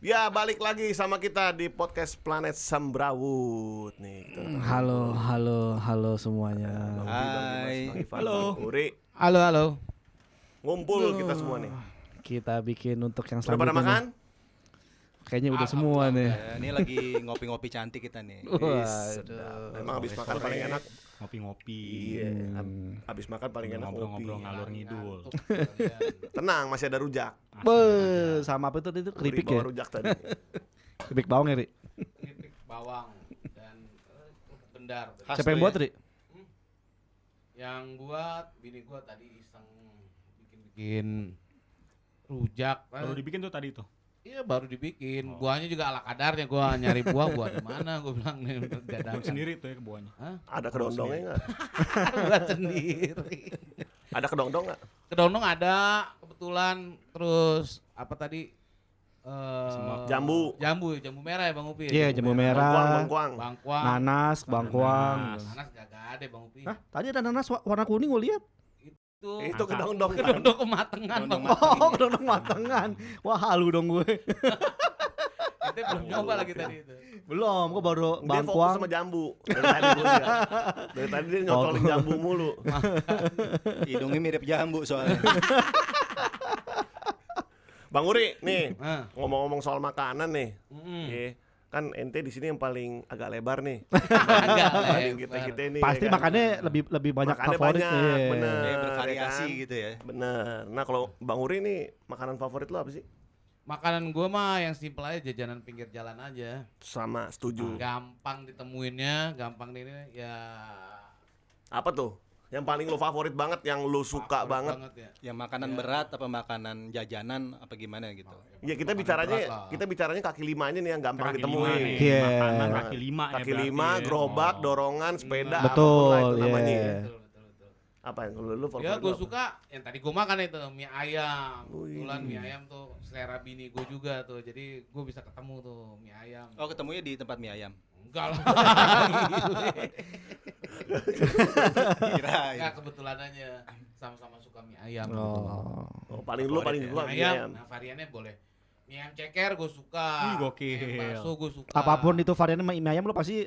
Ya balik lagi sama kita di podcast Planet Sembrawut nih. Kita Halo, halo, halo semuanya. Hai. Halo. Uri. Halo, halo. Ngumpul kita semua nih. Kita bikin untuk yang Udah pada selanjutnya. makan? Kayaknya udah semua nih. Ya, ini lagi ngopi-ngopi cantik kita nih. Waduh. Emang habis makan paling enak. Ngopi-ngopi Iya, ab- habis makan paling enak ngobrol-ngobrol ngalur ngidul Tenang, masih ada rujak. Be, sama apa itu itu keripik ya? rujak tadi. Keripik bawang ya, Ri? Keripik bawang dan eh, bendar. Khas Siapa yang buat. Ri? Yang buat bini gua tadi iseng bikin-bikin rujak. baru dibikin tuh tadi tuh Iya baru dibikin. Oh. Buahnya juga ala kadarnya gua nyari buah buah di mana gua bilang nih buat dadakan. sendiri tuh ya kebuahnya Hah? Ada kedondongnya enggak? buat sendiri. Ada kedondong enggak? Kedondong ada kebetulan terus apa tadi eh Semua. Jambu. jambu jambu merah ya bang Upi Iya, jambu Bangkuang, merah, bangkuang. bangkuang nanas, bangkuang. Nanas. nanas gak ada bang Upi Hah? Tadi ada nanas wa- warna kuning gue lihat. Itu Itu Angka. kedondong. kedondong kematangan Kedondong bang. Oh, kedondong matangan. Wah, halu dong gue. kita belum nyoba lagi tadi itu Belum, gue baru Dia fokus bangkuang. sama jambu. Dari tadi. Dari dia nyotolin jambu mulu. Hidungnya mirip jambu soalnya. Bang Uri, nih nah ngomong-ngomong soal makanan nih. mm. Iya. Kan ente di sini yang paling agak lebar nih. agak lebar. kita kita ini. Pasti ya kan? makannya lebih lebih banyak Makannya favorit banyak, iya. bener. Ya, ya bervariasi kan? gitu ya. Bener. Nah kalau Bang Uri nih makanan favorit lo apa sih? makanan gua mah yang simpel aja jajanan pinggir jalan aja Sama setuju. gampang ditemuinnya gampang ini ya Apa tuh? Yang paling lo favorit banget, yang lo suka favorit banget. ya Yang makanan Ya. berat apa makanan jajanan apa gimana gitu. Ya kita Makanan bicaranya, kita bicaranya kaki lima aja nih yang gampang kaki lima Iya. makanan kaki lima ya Kaki lima, ya. gerobak, Oh. dorongan, sepeda, Betul, lah itu iya. namanya. betul, betul, betul. Apa yang lo lo favorit Ya gue apa? suka yang tadi gue makan itu mie ayam. Kebetulan mie ayam tuh selera bini gue juga tuh. Jadi gue bisa ketemu tuh mie ayam. Oh, ketemunya di tempat mie ayam. Enggak lah. Kirain. Enggak kebetulan aja sama-sama suka mie ayam. Oh. Oh, paling lo paling suka Mie ayam. Nah, variannya boleh. Mie ayam ceker gue suka. Ih, gokil. Mie bakso gue suka. Apa pun itu variannya mie ayam lo pasti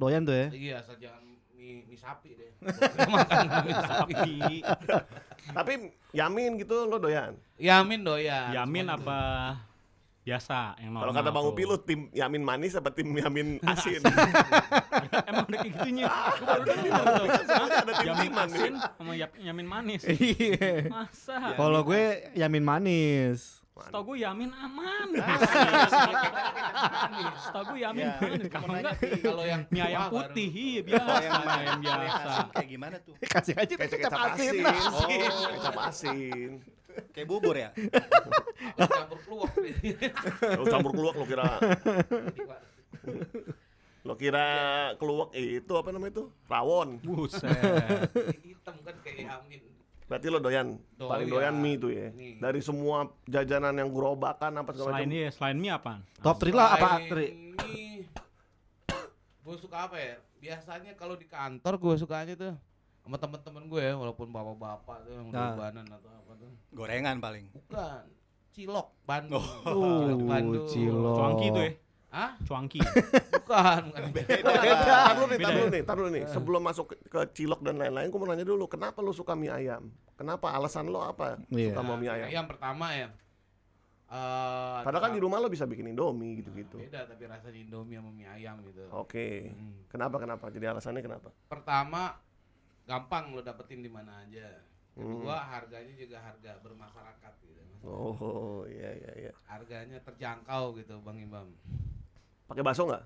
doyan tuh ya. Iya, asal jangan mie, mie sapi deh. Makan mie sapi. Tapi yamin gitu lo doyan. Yamin doyan. yamin Semua gitu. Biasa yang normal Kalau kata Bang tuh. Upi lo tim yamin manis apa tim yamin asin? emang ada kayak gitunya baru. Soalnya ada tim yamin asin sama yamin manis Iya. masa Kalau gue yamin manis. Setahu gue yamin aman. Setahu gue yamin Ya, manis. mau Kalau enggak yang mie ayam putih iya biasa yang ayam biasa. kayak gimana tuh? Kasih aja Kayak kecap asin. asin. Oh. Kecap asin. Kayak bubur ya? Campur keluak. Lo campur keluak lo kira lo kira keluak itu apa namanya itu? Rawon. Buset. Hitam kan kayak yamin. Berarti lo doyan, Doyan. paling doyan mie itu ya. Mie. Dari semua jajanan yang gerobakan apa segala Selain macam. ini selain mie apaan? Top 3 lah apa, Selain Tri? Gue suka apa ya? Biasanya kalau di kantor gue sukanya tuh sama temen-temen gue ya, walaupun bapak-bapak tuh yang udah Nah. ubanan atau apa tuh. Gorengan paling. Bukan. Cilok Bandung. Oh, Bandung. cilok. Cuangki itu ya? Hah? Cuangki. Bukan, bukan. Tar dulu nih, tar Beda dulu ya? nih, tar dulu nih. Sebelum masuk ke, ke cilok dan lain-lain, gue mau nanya dulu, kenapa lo suka mie ayam? Kenapa? Alasan lo apa? Iya. Suka sama mie ayam? Yang pertama ya. eh Padahal kan di rumah lo bisa bikin indomie gitu-gitu. Beda tapi rasanya Indomie sama mie ayam gitu. Oke. Hmm. Kenapa kenapa? Jadi alasannya kenapa? Pertama gampang lo dapetin di mana aja. Hmm. Kedua harganya juga harga bermasyarakat gitu. Oh, iya iya iya. Harganya terjangkau gitu Bang Imam. Pakai bakso nggak?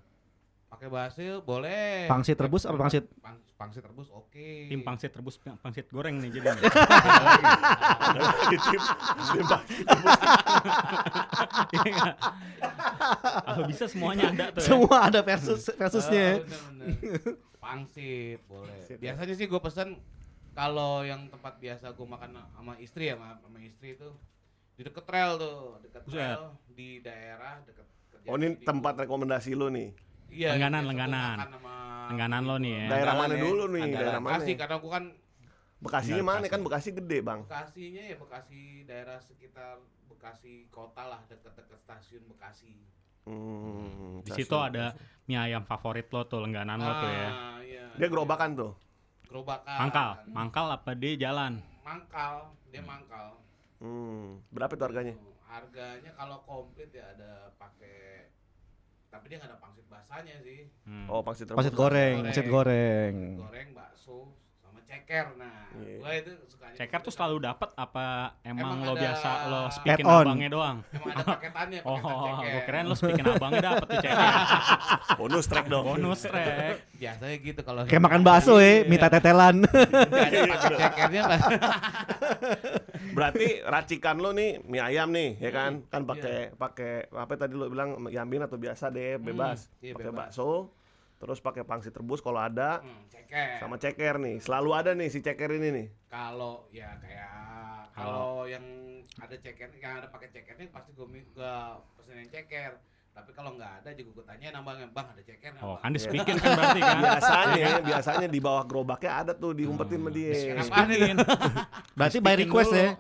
Pakai basil boleh. Pangsit rebus apa pangsit? Pang, pangsit rebus oke. Tim pangsit rebus pangsit goreng nih jadi. Kalau bisa semuanya ada tuh. ya. Semua ada versus versusnya. Ah, bener-bener. Pangsit boleh. Pangsit, ya. Biasanya sih gue pesen kalau yang tempat biasa gue makan sama istri ya sama, sama istri itu di deket rel tuh, deket rel di daerah deket kerja Oh ini di- tempat rekomendasi lo nih. Iya, Langganan, biasa gua langganan. makan sama Langganan lo nih ya. Daerah mana ya, dulu nih? andalan. Daerah mana? Kasih karena gue kan Bekasinya mana kan Bekasi. Bekasi gede bang. Bekasinya ya Bekasi daerah sekitar Bekasi kota lah dekat-dekat stasiun Bekasi. Hmm, Di stasiun. situ ada mie ayam favorit lo tuh, langganan lo tuh ya. Dia gerobakan tuh. Gerobakan. Mangkal, mangkal apa dia jalan? Mangkal, dia mangkal. Hmm, berapa tuh harganya? Harganya kalau komplit ya ada pakai tapi dia nggak ada pangsit basahnya sih. Hmm. Oh, pangsit rebus. Pangsit goreng, Goreng. pangsit goreng. Goreng, bakso, ceker. Nah, Iya. gua itu sukanya. Ceker tuh selalu dapat apa emang, Emang lo biasa lo speakin abangnya doang? Emang ada paketannya, Oh, paketan ceker. gue keren lo speakin abangnya dapet tuh ceker. Bonus track dong. Bonus track. Biasanya gitu kalau Kayak makan bakso ya, minta tetelan. Pakai cekernya. Berarti racikan lo nih mie ayam nih, ya kan? Hmm, Kan pakai pakai apa tadi lo bilang yamin atau biasa deh, bebas. iya, pakai bebas. bakso, terus pakai pangsit rebus kalau ada, Hmm, ceker. sama ceker nih. Selalu ada nih si ceker ini nih. Kalau ya kayak kalau yang ada ceker, yang ada pakai cekernya pasti gue gua pesen yang ceker. Tapi kalau nggak ada juga gue tanya nambahnya, bang ada ceker nggak, Oh, Bang?" kan di speakin kan berarti kan? Biasanya, biasanya di bawah gerobaknya ada tuh diumpetin sama dia. Ceker Di apaan itu? speakin. Berarti by request dulu. ya.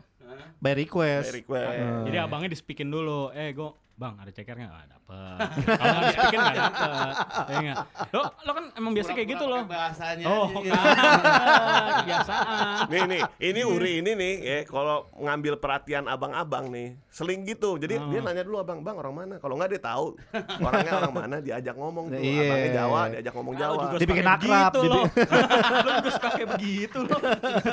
By request. By request. Hmm. Jadi abangnya di speakin dulu. Eh, gue Bang, ada cekernya nggak dapet. Kalau nggak nggak dapet. Ya? Lo, lo kan emang biasa kayak gitu loh. Bahasanya Oh, kan. Kebiasaan. Nih nih, ini Uri ini nih ya kalau ngambil perhatian abang-abang nih, seling gitu. Jadi Oh. dia nanya dulu abang, "Bang, orang mana?" Kalau nggak dia tahu orangnya orang mana, diajak ngomong tuh. Iya. Abangnya Jawa, diajak ngomong Jawa. juga Dibikin akrab, begitu, lo. dibi- lo juga suka kayak begitu lo.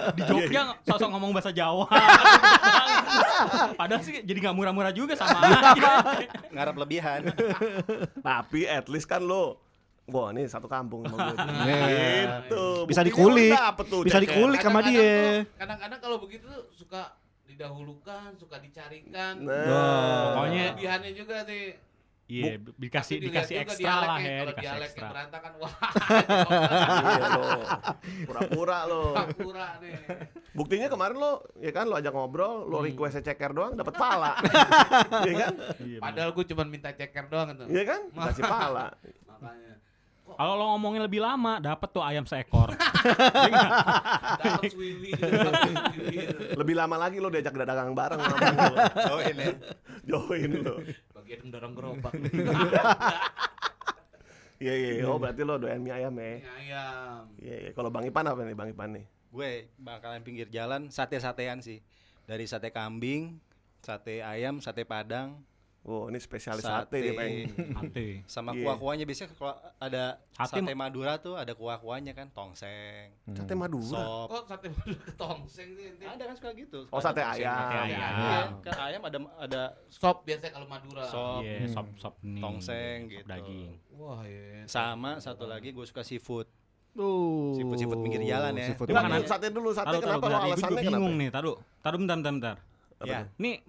Di Jogja sosok ngomong bahasa Jawa. Padahal sih jadi nggak murah-murah juga sama aja. Ngarap lebihan. Tapi at least kan lo Wah ini satu kampung sama gue. Nih. gitu. Bisa dikulik. tuh Bisa dikulik sama dia. Kadang-kadang kalau begitu tuh suka didahulukan, suka dicarikan. Nah, Pokoknya- Kelebihannya juga sih. Iya, dikasih dilihat dikasih juga ekstra lah ya, Kalau dikasih ekstra. berantakan, wah, iya lo. Pura-pura lo. pura nih. Buktinya kemarin lo, ya kan lo ajak ngobrol, lo requestnya ceker doang, dapat pala. Iya kan? Iya, Padahal gue cuma minta ceker doang gitu. Iya kan? Kasih pala. Makanya. Kalau lo ngomongin lebih lama, dapat tuh ayam seekor. Iya. Lebih lama lagi lo diajak dagang bareng sama lo. Oh ini. Join lo. Bagian mendorong gerobak. Iya iya, iya. oh berarti lo doyan mie ayam ya. Mie ayam. Iya iya, kalau Bang Ipan apa nih Bang Ipan nih? Gue makanan pinggir jalan sate-satean sih. Dari sate kambing, sate ayam, sate padang, Wow, ini spesialis sate nih, Peng. Sate. sama Iya. kuah-kuahnya biasanya kalau ada Sate sate, Madura tuh ada kuah-kuahnya kan, tongseng, Sate Madura. sop. Kok sate Madura ketongseng sih? ente? Ada kan suka gitu. Oh, sate tongseng. ayam. Sate Iya, ayam. kan ayam ada ada Sop biasanya kalau Madura. sop. Iya, sop sop nih. Tongseng sop gitu. daging. Wah, iya. Sama satu lagi gue suka seafood. Tuh. Seafood-seafood pinggir jalan ya. Seafood Makanan- sate dulu, sate Taruh, kenapa taruh. Gue alasannya bingung kenapa? nih, taruh. Taruh bentar, bentar, bentar. Ya. Nih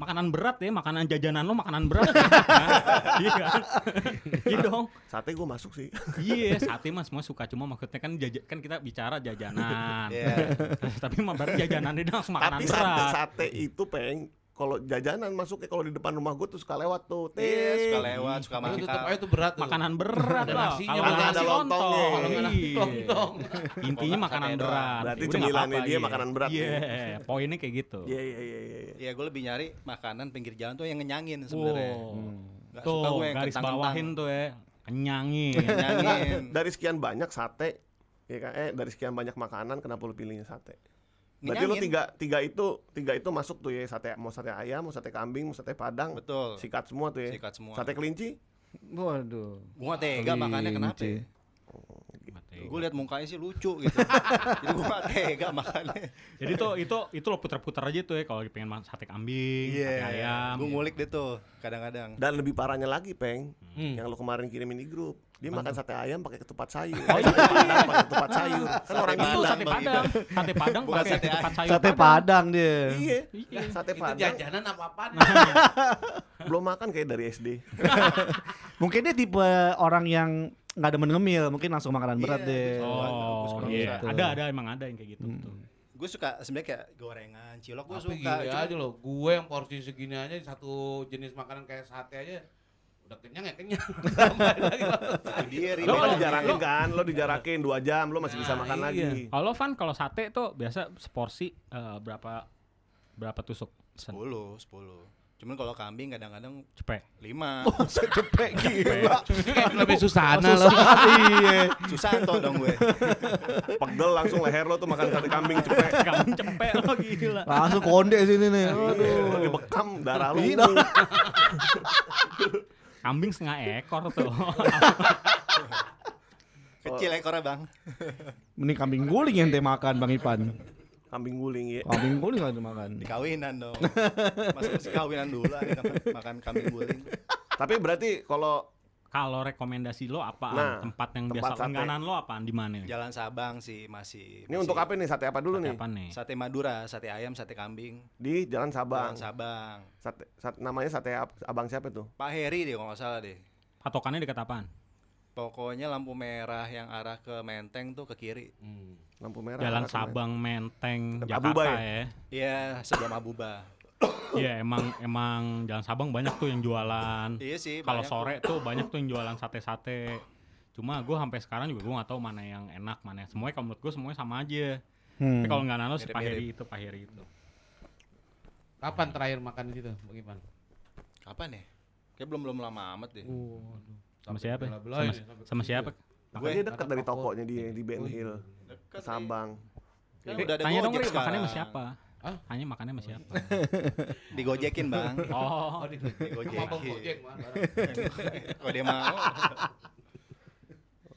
makanan berat ya, makanan jajanan lo makanan berat. ya. Iya kan? Iya dong. Sate gue masuk sih. Iya, sate mah semua suka cuma maksudnya kan jaja, kan kita bicara jajanan. Iya. Tapi mah berarti jajanan ini langsung makanan Tapi sate, berat. sate itu peng kalau jajanan masuknya kalau di depan rumah gue tuh suka lewat tuh. Iya, Tis. suka lewat, suka Itu tetap aja tuh berat tuh. Makanan berat nasinya, Kalau mana nggak ada nasi lontongnya. lontong. Iya. Intinya makanan berat. Berarti cemilannya dia iya. makanan berat Iya, poinnya kayak gitu. Iya iya iya iya. iya. Iya, gue lebih nyari makanan pinggir jalan tuh yang ngenyangin sebenarnya. Wow. Nggak Tuh, suka gue yang garis bawahin tuh ya. Kenyangin. Kenyangin. Dari sekian banyak sate, ya kan? Eh dari sekian banyak makanan, kenapa lu pilihnya sate? Berarti lu tiga, tiga itu tiga itu masuk tuh ya sate mau sate ayam, mau sate kambing, mau sate padang, Betul. sikat semua tuh ya. Sikat semua. Sate kelinci, Waduh. Gua tega makannya kenapa ya? Gue liat mukanya sih lucu gitu. Jadi gue gak tega makannya. Jadi tuh itu itu lo putar-putar aja tuh ya kalau pengen makan sate kambing, sate ayam. Gue ngulik deh tuh kadang-kadang. dan lebih parahnya lagi peng, Hmm. yang lu kemarin kirimin di grup, dia makan sate ayam pakai ketupat sayur, Oh, iya. sate padang pakai ketupat sayur, kan Sate orang Itu sate padang, sate padang Bukan pakai sate ketupat sayur. Sate padang dia. Iya, Iya. sate Itu padang jajanan apa-apaan? belum makan kayak dari SD. Mungkin dia tipe orang yang nggak ada ngemil, mungkin langsung makanan berat Iya, deh. Oh, kurang iya. bisa. Ada ada emang ada yang kayak gitu. betul. Gue suka sebenarnya kayak gorengan, cilok gue suka. Cuma- aja loh, gue yang porsi segini aja satu jenis makanan kayak sate aja udah kenyang ya kenyang. Lagi. Dia Lo ribet. dijarakin kan, lo dijarakin dua jam, lo masih bisa Nah, makan iya. lagi. Kalau Van kalau sate tuh biasa seporsi eh, berapa berapa tusuk? 10, 10. Cuman kalau kambing kadang-kadang Cepet. 5. Oh, cepet gila. Lebih susana lo. iya. Susanto dong gue. Pegel langsung leher lo tuh makan sate kambing cepet. Kamu cepet lo gila. Langsung konde sini nih. Aduh. Lagi bekam darah lo. Iya. Kambing setengah ekor tuh. Kecil ekornya bang. Ini kambing guling yang teh makan Bang Ipan. Kambing guling ya. Kambing guling nggak makan. Di kawinan dong. Masuk mesti kawinan dulu lah makan kambing guling. Tapi berarti kalau Kalau rekomendasi lo apaan? Nah, tempat yang tempat biasa sate. langganan lo apaan di mana? Jalan Sabang sih masih. ini untuk apa nih sate apa dulu Sate nih? apa nih? Sate Madura, sate ayam, sate kambing. Di Jalan Sabang. Jalan Sabang. Sate, sate- namanya sate ab- abang siapa tuh? Pak Heri deh kalau nggak salah deh. Patokannya dekat apaan? Pokoknya lampu merah yang arah ke Menteng tuh ke kiri. Lampu merah. Jalan? Sabang, Menteng, Jakarta ya? ya. Iya, sebelum Abuba. Iya emang emang Jalan Sabang banyak tuh yang jualan. iya sih. Kalau sore tuh banyak tuh yang jualan sate-sate. Cuma gue sampai sekarang juga gue nggak tahu mana yang enak mana. yang- Semuanya kalau menurut gue semuanya sama aja. Hmm. Tapi kalau nggak nano si Pak Mirip-mirip. Heri itu, Pak Heri itu. Kapan terakhir makan di situ, Bang Ipan? tuh. Kapan ya? Kayak belum belum lama amat deh. Sama siapa? Sama, sama ke siapa? Makanya Gue- dia dekat dari Toko. tokonya dia di Ben Hill, Deket nih. Sabang. Kan Eh, udah ada Tanya dong Gojek Ri, makannya sama siapa? Hah? Tanya makannya sama siapa? Digojekin bang. Oh, Oh, di Digojekin. Mabok Gojek, Bang. Kalau dia mau.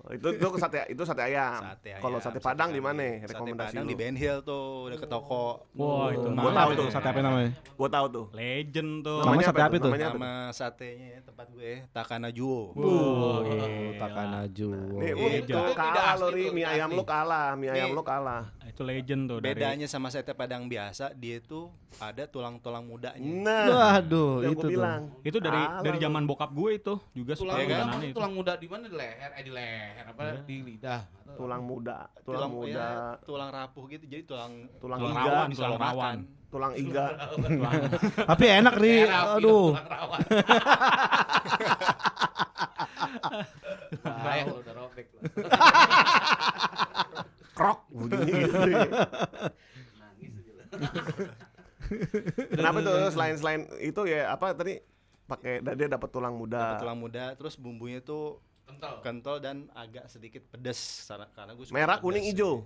Itu itu sate itu sate ayam. Sate ayam, Kalau sate Padang di mana? Sate Rekomendasi Padang lu. di Ben Hill tuh, udah ke toko. wah itu Gua tahu tuh. Sate apa namanya? Gua tahu tuh. legend tuh. Namanya sate apa tuh? Namanya? Nama satenya ya, tempat gue Takana Juo. Oh, Takanaju. Nih, Iya, lu iya. Itu kalah tidak lo mie ayam lu kalah, mie ayam lu kalah. itu legend tuh dari Bedanya sama sate Padang biasa, dia tuh ada tulang-tulang mudanya. Nah, Waduh, yang itu tuh. bilang. itu dari dari zaman bokap gue itu juga suka tulang muda di mana? Di leher, eh di leher apa di lidah? Atau- Tulang muda, tulang muda, ya, tulang rapuh gitu. Jadi tulang tulang Tulang iga, rawan, tulang rawan. tulang iga. Tapi enak nih. Terapi Aduh. tulang rawan. Bahaya kalau udah robek lah. Krok bunyinya gitu. Nangis lah. Kenapa tuh selain selain itu ya apa tadi pakai dia dapat tulang muda. Dapat tulang muda, terus bumbunya tuh Kental. kental dan agak sedikit pedes karena gue suka Merah, pedes. kuning, hijau.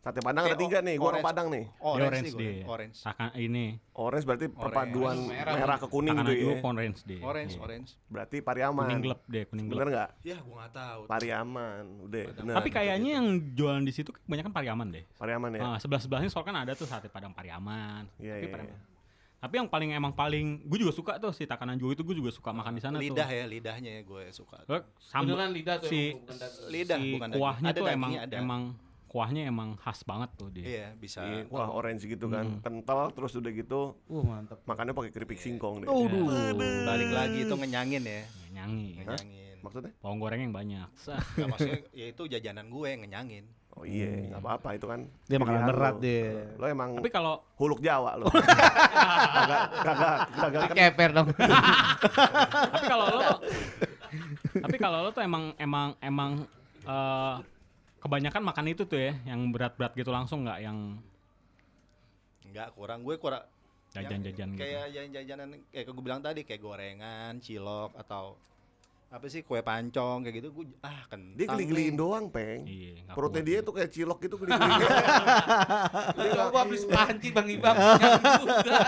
Sate Padang ada Kayak tiga nih, gua orang orange. Padang nih. Orange, orange gue, dia. orange. Taka- ini Orange berarti perpaduan Merah. merah, ke kuning juga ya. orange dia. Orange, Iya. orange. Berarti Pariaman. Kuning gelap deh, kuning Bener gelap. nggak? Ya, gue nggak tahu. Pariaman, udah. Bener. Tapi kayaknya yang jualan di situ kebanyakan Pariaman deh. Pariaman ya. Nah, sebelah sebelahnya soal kan ada tuh sate Padang Pariaman. Iya, Tapi iya, Pariaman. Iya. Tapi yang paling emang paling gue juga suka tuh si Takanan Juo itu gue juga suka makan di sana lidah tuh. ya, lidahnya ya gue suka. Sambal lidah tuh si emang, bukan daging. Lidah si bukan kuahnya Ada tuh emang ada. emang kuahnya emang khas banget tuh dia. Iya, bisa. Iya, Wah, orange gitu kan. Hmm. Kental terus udah gitu Uh, mantap. makannya pakai keripik singkong deh. Aduh. Balik lagi itu ngenyangin ya. Nyanyi. Ngenyangin. Maksudnya? Bawang goreng yang banyak. Nah, maksudnya ya itu jajanan gue ngenyangin. Oh iya, nggak apa-apa itu kan. Dia makanan berat lo. dia. Lo emang Tapi kalau huluk Jawa lo. kagak kagak kagak kan Keper dong. tapi kalau lo tapi kalau lo tuh emang emang emang eh, kebanyakan makan itu tuh ya yang berat-berat gitu langsung nggak yang Enggak, kurang gue kurang jajan-jajan gitu. Kayak jajan-jajanan kayak gue bilang tadi kayak gorengan, cilok atau apa sih kue pancong kayak gitu gue ah kentang. dia geli-geliin nih. doang, Peng. Iya, Perutnya dia tuh kayak cilok gitu geli-geliin. Coba beli panci Bang Ibam. Yang juga.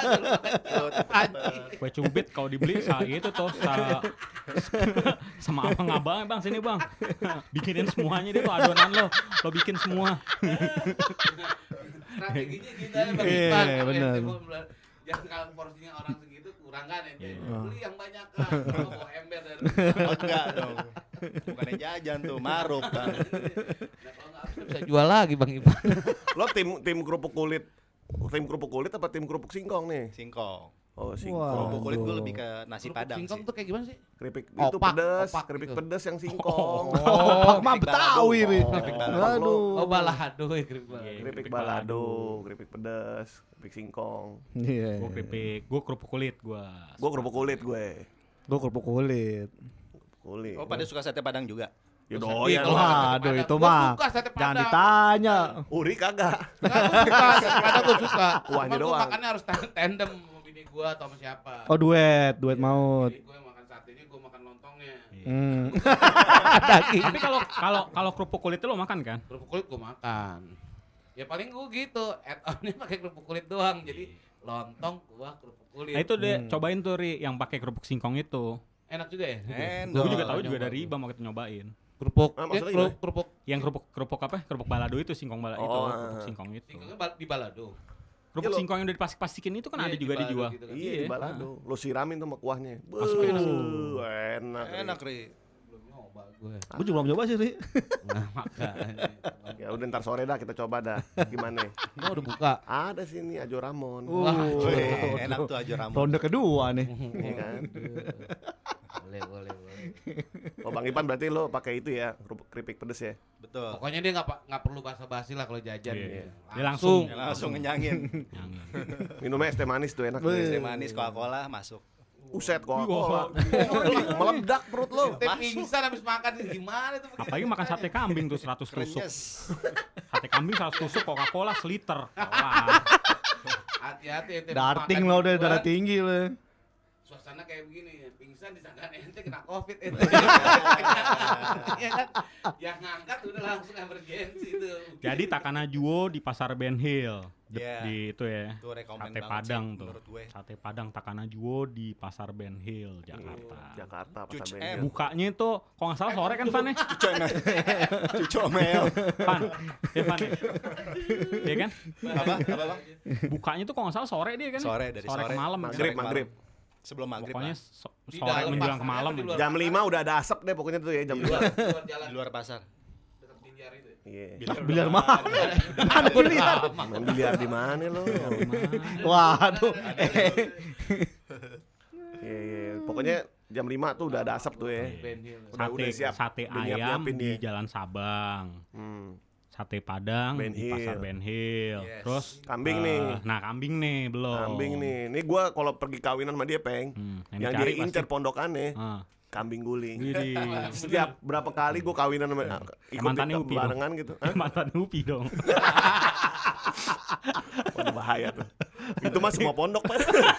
Perut, Panci. kue cubit kalau dibeli sa itu tuh sa, sama abang-abang bang sini bang bikinin semuanya dia tuh adonan lo lo bikin semua Strateginya gitu aja Bang Iya, bener. Jangan kalau porsinya orang segitu kurang kan ente. Iya. Beli yang banyak kan. Mau ember dari Oh, enggak dong. Bukannya jajan tuh, maruk bang. Nah, kalau nggak bisa jual lagi Bang Ipan. Lo tim tim kerupuk kulit tim kerupuk kulit apa tim kerupuk singkong nih? Singkong. Oh, singkong. Kerupuk kulit gue Aduh. lebih ke nasi padang Singkong sih. tuh kayak gimana sih? Keripik itu Opak, pedes, opak keripik gitu. pedes yang singkong. Oh, mah Keripik Betawi nih. Keripik balado. Aduh. Oh balado ya keripik balado. Iya. Keripik balado, keripik pedes, keripik singkong. Iya. gue keripik gue kerupuk kulit gue Gua kerupuk kulit gue. Gue kerupuk kulit. Kulit. Oh, pada suka sate padang juga. Ya doyan. kalau lah. padang. itu mah. Jangan ditanya. Uri kagak. Enggak, gua suka. Sate padang gua suka. Kuahnya doang. makannya harus tan- tandem gua atau sama siapa. Oh duet, duet maut. Bini gua yang makan satenya, gua makan lontongnya. Hmm. Tapi kalau kalau kalau kerupuk kulit itu lo makan kan? Kerupuk kulit gua makan. Ya paling gua gitu, add onnya pakai kerupuk kulit doang. Jadi lontong, kuah, kerupuk kulit. Nah itu deh cobain tuh Ri yang pakai kerupuk singkong itu. Enak juga ya? Endol. Gue juga tahu juga dari gua. Iba waktu itu nyobain. Kerupuk, Ah, eh, kerupuk, kerupuk. Yang kerupuk kerupuk apa? Kerupuk balado itu singkong balado itu, Oh, kerupuk ah. singkong itu. Singkongnya di balado. Kerupuk Iya, lo- singkong yang udah diplastik-plastikin itu kan Iya, ada di juga balado dijual. gitu kan. Iya, Iya. di balado. Lo siramin tuh sama kuahnya. Masukin. Buh, Enak. Enak, Ri. Belum nyoba gue. Gue juga belum coba sih, Ri. Nah, makanya. Ya udah ntar sore dah kita coba dah. Gimana? Oh, udah buka. Ada sini Ajo Ramon. Wah, enak tuh aja rambut. Ronde kedua nih. Iya kan? boleh, boleh, boleh. Oh Bang Ipan berarti lo pakai itu ya, keripik pedes ya? Betul. Pokoknya dia nggak nggak perlu basa-basi lah kalau jajan. Iya. Dia Dia langsung. Ya, langsung ngenyangin. Minumnya es teh manis tuh enak. Es teh manis Coca-Cola masuk. Uset kok. Meledak perut lo. Teh pingsan habis makan gimana tuh? Apalagi makan sate kambing tuh 100 tusuk. Sate kambing 100 tusuk Coca-Cola seliter. Hati-hati ente Darting lo udah darah tinggi lo. Suasana kayak begini, pingsan disangka ente kena covid ente. Iya kan? Yang ngangkat udah langsung emergency itu. Jadi Takana Juo di Pasar Ben Hill. Di- Iya. Di itu ya. Itu Sate Padang sih, tuh. gue. Sate Padang Takana Juo di Pasar Ben Hill, Jakarta. Jakarta Cuc pasar M. bengkel. Bukanya itu kalau nggak salah sore kan Van ya? Cucu Cucu Mel. Van, ya Van ya? Iya kan? Apa? Apa, Bang? Bukanya tuh kalau nggak salah sore dia kan? ya? Sore dari sore. ke malam. kan? Maghrib, Sore maghrib. Sebelum maghrib Pokoknya lah. so- Di sore dalam menjelang ke malam. luar? Jam 5 udah ada asap deh pokoknya tuh ya jam Di 2. luar, di luar jalan. di luar pasar. Dekat biliar itu. Iya. Biliar mana? Mana biliar? Main biliar di mana lo? Waduh. Iya, iya. Pokoknya jam 5 tuh udah ada asap tuh ya. Udah- Sate, udah siap. sate ayam di. Jalan Sabang. Hmm. Sate Padang Ben di Pasar Hill. Ben Hill. Yes. Terus Kambing eh, nih. Nah, kambing nih belum. Kambing nih. Nih gua kalau pergi kawinan sama dia, Peng. Hmm, Yang dicari jadi incer pondokannya Ah. Kambing guling. Widih. Setiap berapa kali gua kawinan sama ikut Mantannya Upi dong. barengan gitu. Hah? Mantan Upi dong. Waduh bahaya tuh. Itu mah semua pondok Pak.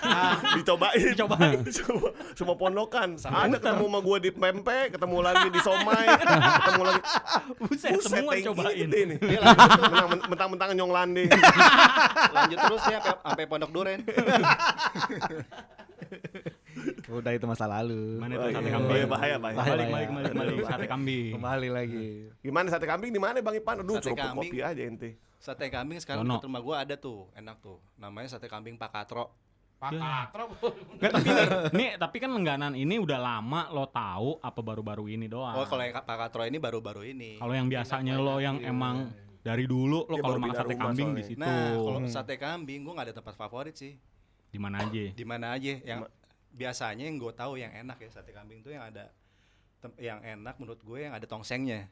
Dicobain. Dicobain. semua, semua pondokan. Ada ketemu sama gua di Pempe, ketemu lagi di Somai, ketemu lagi. Buset, Buset, semua tuh. Mentang- Mentang-mentang nyong landing. Lanjut terus sampai sampai Pondok Duren. Udah itu masa lalu. Mana Oh, itu sate iya. kambing? Oh, iya, bahaya, bahaya. Balik, Bahaya. balik, balik, balik, sate kambing. Kembali lagi. Gimana sate kambing di mana Bang Ipan? Aduh, kambing. kopi aja ente. Sate kambing sekarang dekat rumah gua ada tuh, enak tuh. Namanya sate kambing Pak Katro. Pak Katro. Nggak, tapi nih, nih, tapi kan lengganan ini udah lama lo tahu apa baru-baru ini doang. Oh, kalau yang Pak Katro ini baru-baru ini. Kalau yang biasanya lo yang emang dari dulu lo kalau makan sate kambing di situ. Nah, kalau sate kambing gua nggak ada tempat favorit sih. di mana aja? Di mana aja yang biasanya yang gue tahu yang enak ya sate kambing tuh yang ada yang enak menurut gue yang ada tongsengnya.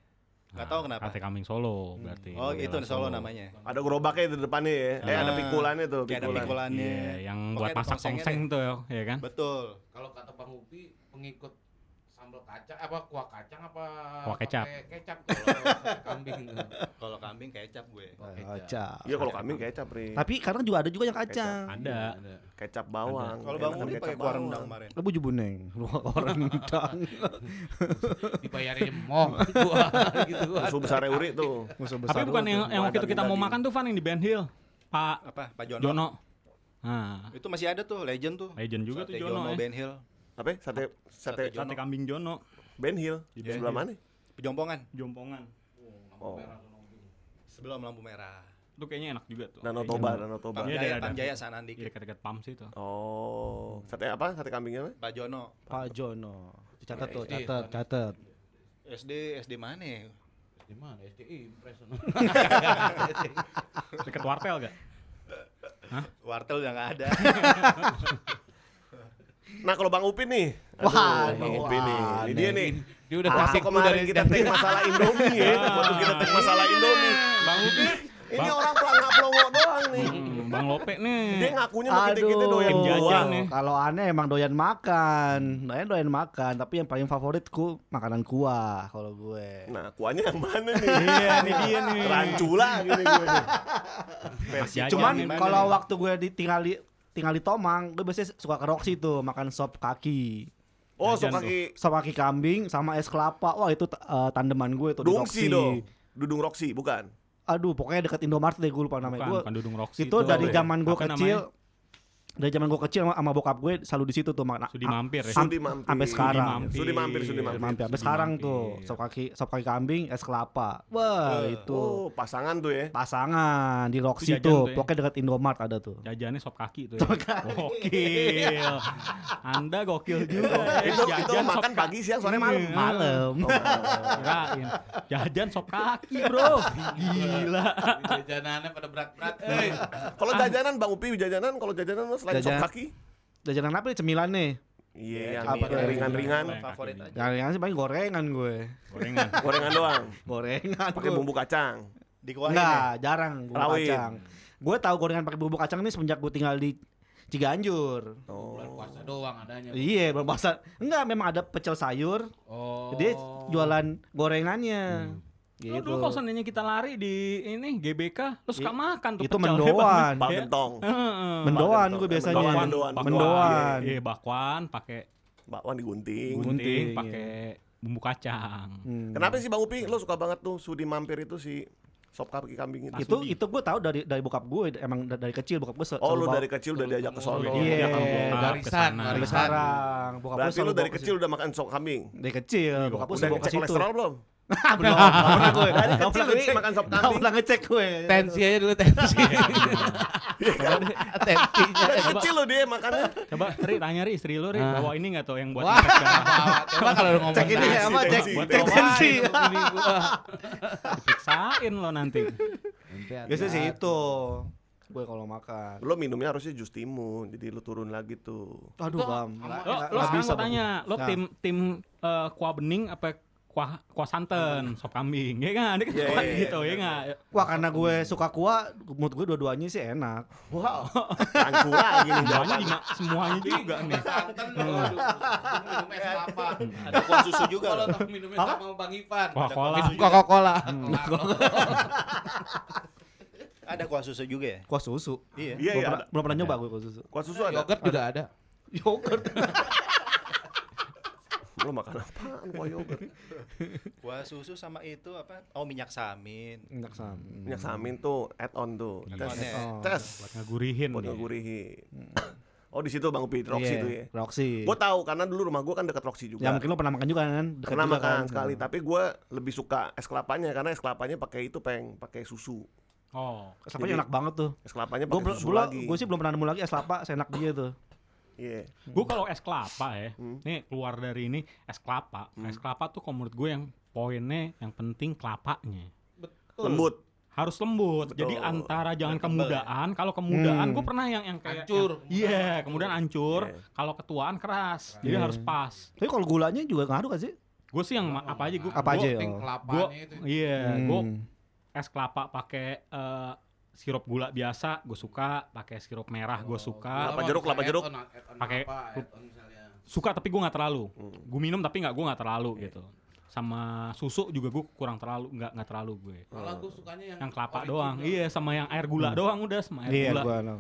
Gak tahu Nah, kenapa. Sate kambing Solo berarti. Oh, itu bela Solo namanya. Ada gerobaknya di depannya ya. Eh, ada Ah, pikulannya tuh, Kayak ada pikulan. pikulannya. Iya, yang Pokoknya buat ada masak tongseng tuh ya kan? Betul. Kalau kata Bang Upi, pengikut sambal kacang apa kuah kacang apa Kuah kecap. pakai kecap kalau sate kambing. Kalau kambing kecap gue. Kuah Kacang. Iya kalau kambing kecap, Ri. Tapi kadang juga ada juga yang kacang. Ada. Kecap bawang. Kalau Bang Uli kecap pakai kuah bawang. rendang kemarin. Lebu jubuneng. Orang rendang. Dibayarin moh gua gitu gua. Musuh besar Uri tuh. Musuh Tapi besar bukan lu yang, yang waktu itu kita mau makan tuh Van yang di Ben Hill. Pak Apa? Pak Jono. Jono. Nah, Itu masih ada tuh, legend tuh. legend juga tuh Sate Jono. ya. Ben Hill. Apa? ya? Sate sate Jono. Sate kambing Jono. Ben Hill. Di Ben sebelah Hill. mana? Pejompongan. Jompongan. Oh. Sebelum lampu merah. Itu kayaknya enak juga tuh. Danau Toba, Danau Toba. Iya, Pamjaya, Pamjaya sana dikit. Di dekat-dekat pam sih tuh. Oh, sate apa? Sate kambingnya apa? Pak Jono. Pak Jono. Catat tuh, SD, catat, catat. SD SD mana ya? Di mana? SDI Impres. Dekat wartel gak? Wartel udah nggak ada. Nah, kalau Bang Upin nih. Wah, Aduh, Bang nih, Upin nih. Ini dia nih. Dia udah klasik kemarin kita take masalah Indomie ya. Waktu kita take masalah Indomie. Bang Upi. Ini orang pelangak pelongo doang nih. Hmm, Bang Lope nih. Dia ngakunya sama kita-kita doyan Tim jajan nih. Kalau aneh emang doyan makan, doyan doyan makan. Tapi yang paling favoritku makanan kuah kalau gue. Nah, kuahnya yang mana nih? Iya, nih dia nih. Rancula gini gue Cuman kalau waktu gue ditinggal di tinggal di Tomang, gue biasanya suka ke Roxy tuh makan sop kaki. Oh, sop kaki Sop kaki kambing sama es kelapa. Wah, itu eh, tandeman gue tuh di Dungsi Roxy. dong. Dudung Roxy, bukan? Aduh, pokoknya dekat Indomaret deh gue lupa namanya. Bukan, Gue bukan Dudung Roxy itu dari apa ya? zaman gue kecil dari zaman gue kecil sama, sama bokap gue selalu di situ tuh makan Sudi mampir ya. Sudi mampir. sampai sekarang. mampir. Sudi mampir, sudi mampir. Mampir sampai Sudi sekarang mampir. tuh sop kaki sop kaki kambing es kelapa. Wah, itu Oh, pasangan tuh ya. pasangan di Roxy tuh. tuh ya. Pokoknya dekat Indomaret ada tuh. Jajannya sop kaki tuh ya. Gokil. Anda gokil juga. itu itu Jajan sop makan kaki. pagi, siang, sore, malam. Iya. Malam. Kirain. Jajan sop kaki, Bro. Gila. Jajanannya pada berat-berat. Eh, Kalau jajanan Bang Upi jajanan kalau jajanan lu selain sop Jajan. kaki? Jajanan apa nih cemilan nih? Iya, yang Apa yang ringan-ringan, Favorit aja. Yang yang sih paling gorengan gue. Gorengan. gorengan doang. Gorengan. Pakai bumbu kacang. Dikuahin Enggak, ya? jarang bumbu Rawit. kacang. Gue tahu gorengan pakai bumbu kacang ini semenjak gue tinggal di Ciganjur. Oh. bulan puasa doang adanya. Iya, belum puasa. Enggak, memang ada pecel sayur. Oh. Dia jualan gorengannya. Lu Gitu. dulu kalau seandainya kita lari di ini GBK, lu suka makan tuh Itu pecel. mendoan. Ya. gentong. Heeh. Mendoan Bakwan, gue biasanya. mendoan, Bakwan, mendoan. Mendoan. Iya, bakwan pakai Bakwan digunting. Gunting, iya. pakai bumbu kacang. Hmm. Kenapa sih Bang Upi lu suka banget tuh Sudi mampir itu si sop kaki kambing itu? Itu itu gue tahu dari dari bokap gue emang da- dari kecil bokap gue se- Oh, selalu lu dari kecil udah diajak ke sono. Iya. Ke sana. sampai warisan. sekarang. Bokap gue Berarti selalu lu dari kecil udah makan sop kambing. dari kecil bokap gue Udah selalu situ. kolesterol belum? Belum, pernah gue. Dari kecil pernah ngecek. makan sop kambing. pernah ngecek gue. Tensi aja dulu tensi. Tensinya. Dari kecil lu dia makannya. Coba Ri tanya Ri istri lu Ri Ah. bawa ini enggak tuh yang buat coba kalau lu ngomong Cek ini apa? Cek tensi, cek tensi. Periksain lo nanti. Biasanya sih itu. Gue kalau makan. Lu minumnya harusnya jus timun, jadi lu turun lagi tuh. Aduh, Bam. Lo, lo bisa, gue tanya, lo Nah. tim tim eh, kuah bening apa kuah kuah santan, sop kambing, ya kan? Dia kan Iya, suka iya, gitu, ya nggak? Wah karena gue suka kuah, menurut gue dua-duanya sih enak. Wow. Rangku lagi nih Semuanya jawaban. juga, semuanya juga nih. Santan, waduh. Minum es kelapa. Ada kuah susu juga Kalau loh. tau minumnya sama Bang Ivan. Coca-Cola. Coca-Cola. Ada kuah susu juga ya? Kuah susu. Iya. Iya, belum, iya. pernah, ada. belum pernah nyoba gue kuah susu. Kuah susu ada. Yogurt juga ada. Yogurt. Lu makan apaan kuah yogurt? Kuah susu sama itu apa? Oh minyak samin. Enak sam. Minyak samin tuh add on tuh. Tes. Add-on-nya. Oh. Tes. Buat ngegurihin. Buat dia. ngegurihin. Oh di situ Bang Upi, Roxy Iya, tuh ya. Roxy. Gue tahu karena dulu rumah gue kan dekat Roxy juga. Ya mungkin lo pernah makan juga kan? Dekat Pernah juga makan kan? sekali, tapi gue lebih suka es kelapanya karena es kelapanya pakai itu peng, pakai susu. Oh, Es kelapanya Jadi- enak banget tuh. Es kelapanya Gue pakai susu lagi. gue sih belum pernah nemu lagi es kelapa seenak dia tuh. Iya. gue kalau es kelapa ya, Hmm. nih keluar dari ini es kelapa. Es kelapa tuh kalau menurut gue yang poinnya yang penting kelapanya. Lembut. harus lembut. Betul. Jadi antara jangan Biar tebel kemudaan, kalau kemudaan Hmm. gue pernah yang yang kayak Hancur. Iya, kemudian hancur. Iya. Kalau ketuaan keras. Jadi Iya. harus pas. Tapi kalau gulanya juga ngaruh gak sih? Gue sih yang ma- apa aja gue Apa aja? Oh. kelapanya Gua, itu. iya, Hmm. gue es kelapa pakai eh, sirup gula biasa, gue suka. Pakai sirup merah, gue suka. Kelapa jeruk, kelapa jeruk. Pakai- Hmm. Suka tapi gue nggak terlalu. Hmm. Gue minum tapi nggak gue nggak terlalu gitu. Sama susu juga gue kurang terlalu, nggak nggak terlalu gue. Kalau gue sukanya yang Yang kelapa doang, iya sama yang air gula doang udah sama air Iya, gula. gua know.